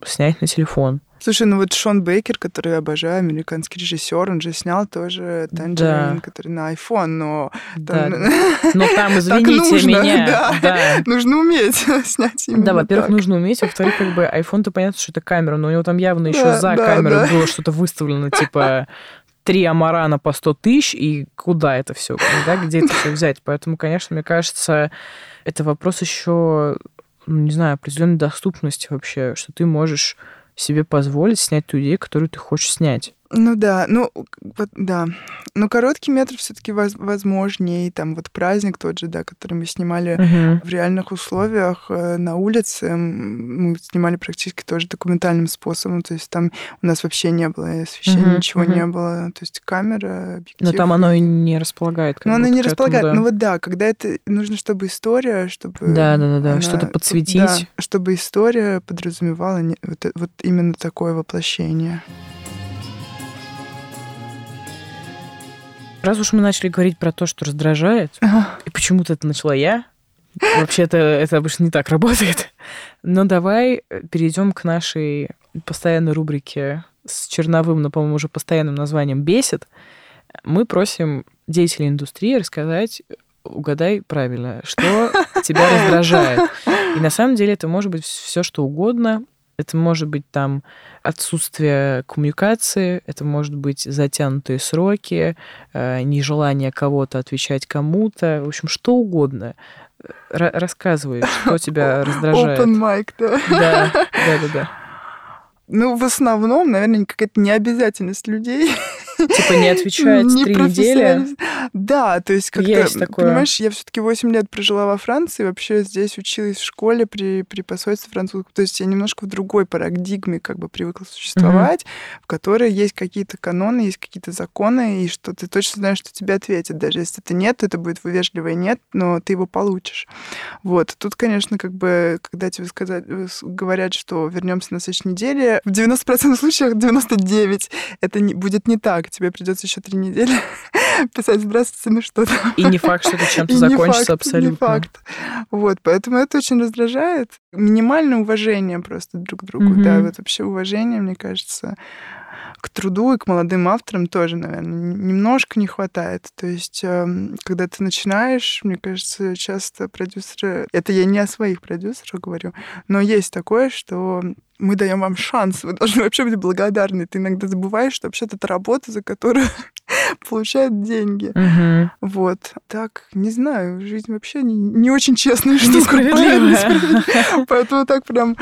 снять на телефон. Слушай, ну вот Шон Бейкер, который я обожаю, американский режиссер, он же снял тоже Танжерин, да. который на iPhone, но там... Да, но там, извините нужно, меня, да, да. нужно уметь снять именно Да, во-первых, так. нужно уметь, во-вторых, как бы iPhone-то понятно, что это камера, но у него там явно еще да, за да, камерой да. было что-то выставлено, типа три амарана по 100 тысяч, и куда это все, да, где это все взять? Поэтому, конечно, мне кажется, это вопрос еще не знаю, определенной доступности вообще, что ты можешь себе позволить снять ту идею, которую ты хочешь снять. Ну да, ну вот, да. Но короткий метр все-таки воз, возможнее. Там вот праздник тот же, да, который мы снимали uh-huh. в реальных условиях э, на улице. Мы снимали практически тоже документальным способом. То есть там у нас вообще не было освещения, uh-huh. ничего uh-huh. не было. То есть камера, объектив. Но там оно и не располагает. Ну, оно не располагает. Этому, да. Ну вот да, когда это нужно, чтобы история, чтобы... Да, да, да, да. Она, что-то подсветить. Да, чтобы история подразумевала вот, вот именно такое воплощение. Раз уж мы начали говорить про то, что раздражает, и почему-то это начала я, вообще-то это обычно не так работает, но давай перейдем к нашей постоянной рубрике с черновым, но, по-моему, уже постоянным названием «Бесит». Мы просим деятелей индустрии рассказать, угадай правильно, что тебя раздражает. И на самом деле это может быть все что угодно, это может быть там отсутствие коммуникации, это может быть затянутые сроки, э, нежелание кого-то отвечать кому-то, в общем, что угодно. Р- рассказывай, что тебя раздражает. Open mic, да? Да, да, да, да. Ну, в основном, наверное, какая-то необязательность людей Типа не отвечает три недели? Да, то есть как-то, есть такое. понимаешь, я все таки 8 лет прожила во Франции, вообще здесь училась в школе при, при посольстве французского. То есть я немножко в другой парадигме как бы привыкла существовать, в которой есть какие-то каноны, есть какие-то законы, и что ты точно знаешь, что тебе ответят. Даже если это нет, то это будет вежливое нет, но ты его получишь. Вот. Тут, конечно, как бы, когда тебе сказать, э, говорят, что вернемся на следующей неделе, в 90% случаев 99 это не, будет не так тебе придется еще три недели писать «Здравствуйте, ну что там?» И не факт, что это чем-то закончится факт, абсолютно. Не факт. Вот, поэтому это очень раздражает. Минимальное уважение просто друг к другу, mm-hmm. да, вот вообще уважение, мне кажется, к труду и к молодым авторам тоже, наверное, немножко не хватает. То есть, эм, когда ты начинаешь, мне кажется, часто продюсеры... Это я не о своих продюсерах говорю, но есть такое, что мы даем вам шанс, вы должны вообще быть благодарны. Ты иногда забываешь, что вообще-то это работа, за которую получают деньги. Угу. Вот. Так, не знаю, жизнь вообще не, не очень честная штука. Несправедливая. Поэтому так прям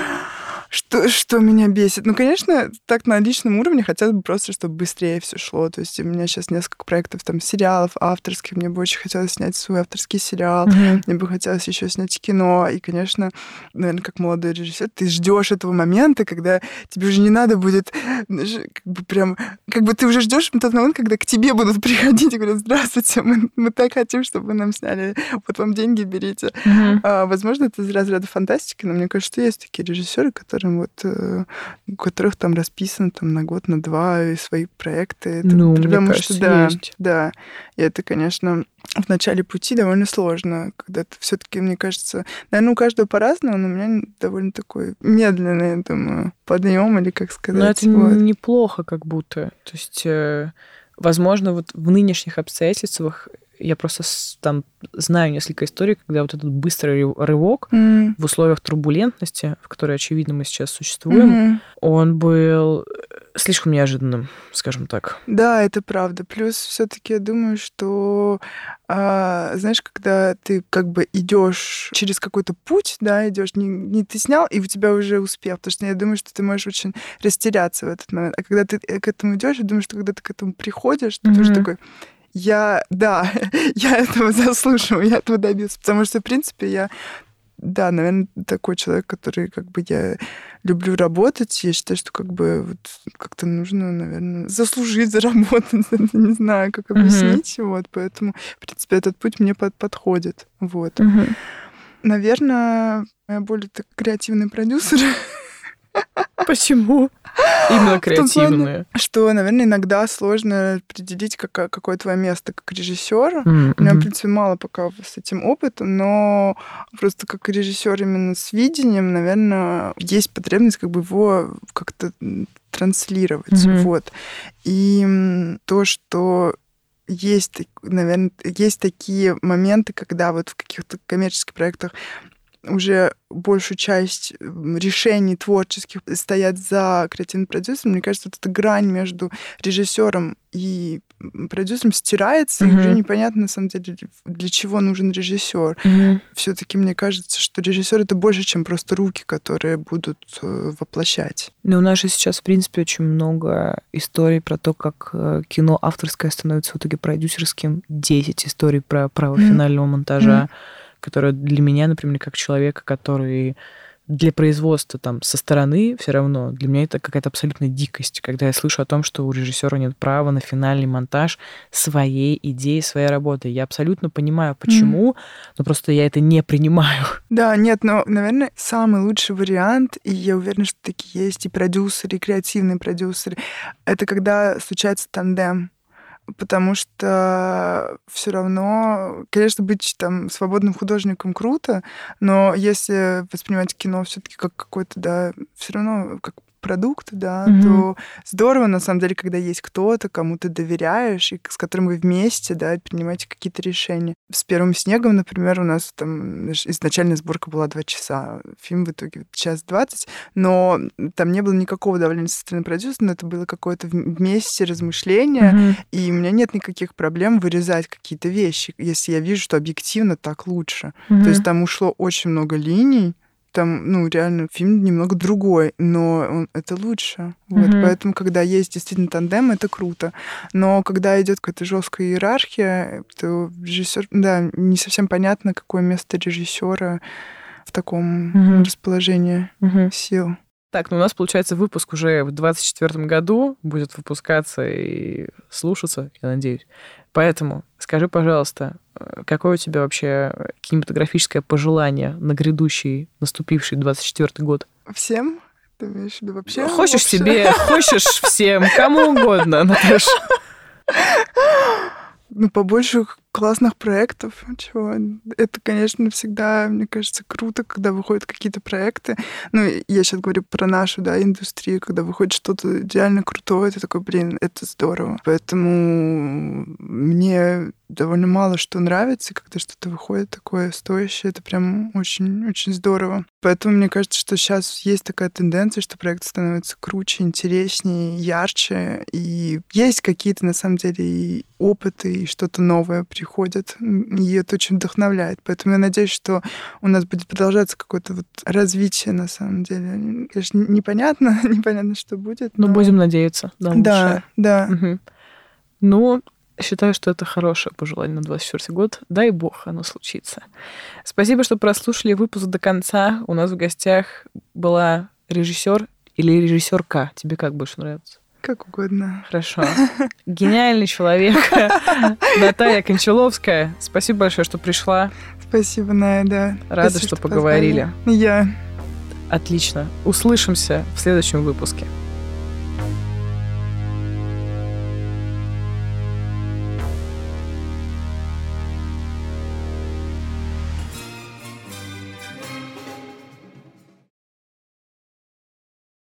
что, что меня бесит? Ну, конечно, так на личном уровне хотелось бы просто, чтобы быстрее все шло. То есть у меня сейчас несколько проектов там сериалов авторских. Мне бы очень хотелось снять свой авторский сериал. Mm-hmm. Мне бы хотелось еще снять кино. И, конечно, наверное, как молодой режиссер, ты ждешь этого момента, когда тебе уже не надо будет как бы прям... Как бы ты уже ждешь тот момент, когда к тебе будут приходить и говорят, здравствуйте, мы, мы так хотим, чтобы вы нам сняли. Вот вам деньги берите. Mm-hmm. А, возможно, это из разряда фантастики, но мне кажется, что есть такие режиссеры, которые которым вот, э, у которых там расписано там на год, на два и свои проекты. Это, ну, потому мне кажется, что да, есть. да. И это, конечно, в начале пути довольно сложно, когда ты все-таки, мне кажется, наверное, у каждого по-разному, но у меня довольно такой медленный, я думаю, подъем или как сказать. Но это вот. неплохо, как будто. То есть, э, возможно, вот в нынешних обстоятельствах я просто там знаю несколько историй, когда вот этот быстрый рывок mm. в условиях турбулентности, в которой, очевидно, мы сейчас существуем, mm-hmm. он был слишком неожиданным, скажем так. Да, это правда. Плюс все-таки я думаю, что а, знаешь, когда ты как бы идешь через какой-то путь, да, идешь, не, не ты снял, и у тебя уже успех. Потому что я думаю, что ты можешь очень растеряться в этот момент. А когда ты к этому идешь, я думаю, что когда ты к этому приходишь, mm-hmm. ты уже такой я, да, я этого заслуживаю, я этого добился. Потому что, в принципе, я да, наверное, такой человек, который как бы я люблю работать. Я считаю, что как бы вот как-то нужно, наверное, заслужить, заработать. Не знаю, как объяснить. Uh-huh. Вот, поэтому, в принципе, этот путь мне под, подходит. Вот. Uh-huh. Наверное, я более так креативный продюсер. Почему? Именно креативные. что, наверное, иногда сложно определить, какое, какое твое место как режиссера. Mm-hmm. У меня, в принципе, мало пока с этим опытом, но просто как режиссер именно с видением, наверное, есть потребность как бы его как-то транслировать. Mm-hmm. Вот. И то, что есть, наверное, есть такие моменты, когда вот в каких-то коммерческих проектах уже большую часть решений творческих стоят за креативным продюсером, мне кажется, вот эта грань между режиссером и продюсером стирается, mm-hmm. и уже непонятно, на самом деле, для чего нужен режиссер. Mm-hmm. Все-таки мне кажется, что режиссер это больше, чем просто руки, которые будут э, воплощать. Ну, у нас же сейчас, в принципе, очень много историй про то, как э, кино авторское становится в итоге продюсерским. Десять историй про право mm-hmm. финального монтажа. Mm-hmm которая для меня, например, как человека, который для производства там со стороны все равно для меня это какая-то абсолютная дикость, когда я слышу о том, что у режиссера нет права на финальный монтаж своей идеи, своей работы. Я абсолютно понимаю, почему, mm. но просто я это не принимаю. Да, нет, но, наверное, самый лучший вариант, и я уверена, что такие есть и продюсеры, и креативные продюсеры, это когда случается тандем потому что все равно, конечно, быть там свободным художником круто, но если воспринимать кино все-таки как какой-то, да, все равно как продукт, да, mm-hmm. то здорово, на самом деле, когда есть кто-то, кому ты доверяешь, и с которым вы вместе, да, принимаете какие-то решения. С «Первым снегом», например, у нас там изначально сборка была два часа, фильм в итоге час двадцать, но там не было никакого давления со стороны продюсера, но это было какое-то вместе размышление, mm-hmm. и у меня нет никаких проблем вырезать какие-то вещи, если я вижу, что объективно так лучше. Mm-hmm. То есть там ушло очень много линий, там, ну, реально фильм немного другой, но он, это лучше. Вот, mm-hmm. поэтому, когда есть действительно тандем, это круто. Но когда идет какая-то жесткая иерархия, то режиссер, да, не совсем понятно, какое место режиссера в таком mm-hmm. расположении mm-hmm. сил. Так, ну у нас, получается, выпуск уже в 2024 году будет выпускаться и слушаться, я надеюсь. Поэтому скажи, пожалуйста, какое у тебя вообще кинематографическое пожелание на грядущий, наступивший 24 год? Всем? Ты имеешь в виду вообще? Хочешь вообще? себе, хочешь всем, кому угодно, Наташа. Ну, побольше классных проектов. Чего? Это, конечно, всегда, мне кажется, круто, когда выходят какие-то проекты. Ну, я сейчас говорю про нашу, да, индустрию, когда выходит что-то идеально крутое, ты такой, блин, это здорово. Поэтому мне довольно мало что нравится, когда что-то выходит такое стоящее. Это прям очень-очень здорово. Поэтому мне кажется, что сейчас есть такая тенденция, что проект становится круче, интереснее, ярче. И есть какие-то, на самом деле, и опыты, и что-то новое приходит. И это очень вдохновляет. Поэтому я надеюсь, что у нас будет продолжаться какое-то вот развитие, на самом деле. Конечно, непонятно, непонятно, что будет. Но, но будем надеяться на лучшее. Да, да. Угу. Ну, Считаю, что это хорошее пожелание на 24 год. Дай бог оно случится. Спасибо, что прослушали выпуск до конца. У нас в гостях была режиссер или режиссерка. Тебе как больше нравится? Как угодно. Хорошо. Гениальный человек. Наталья Кончаловская. Спасибо большое, что пришла. Спасибо, Найда. Рада, Спасибо, что, что поговорили. Я. Отлично. Услышимся в следующем выпуске.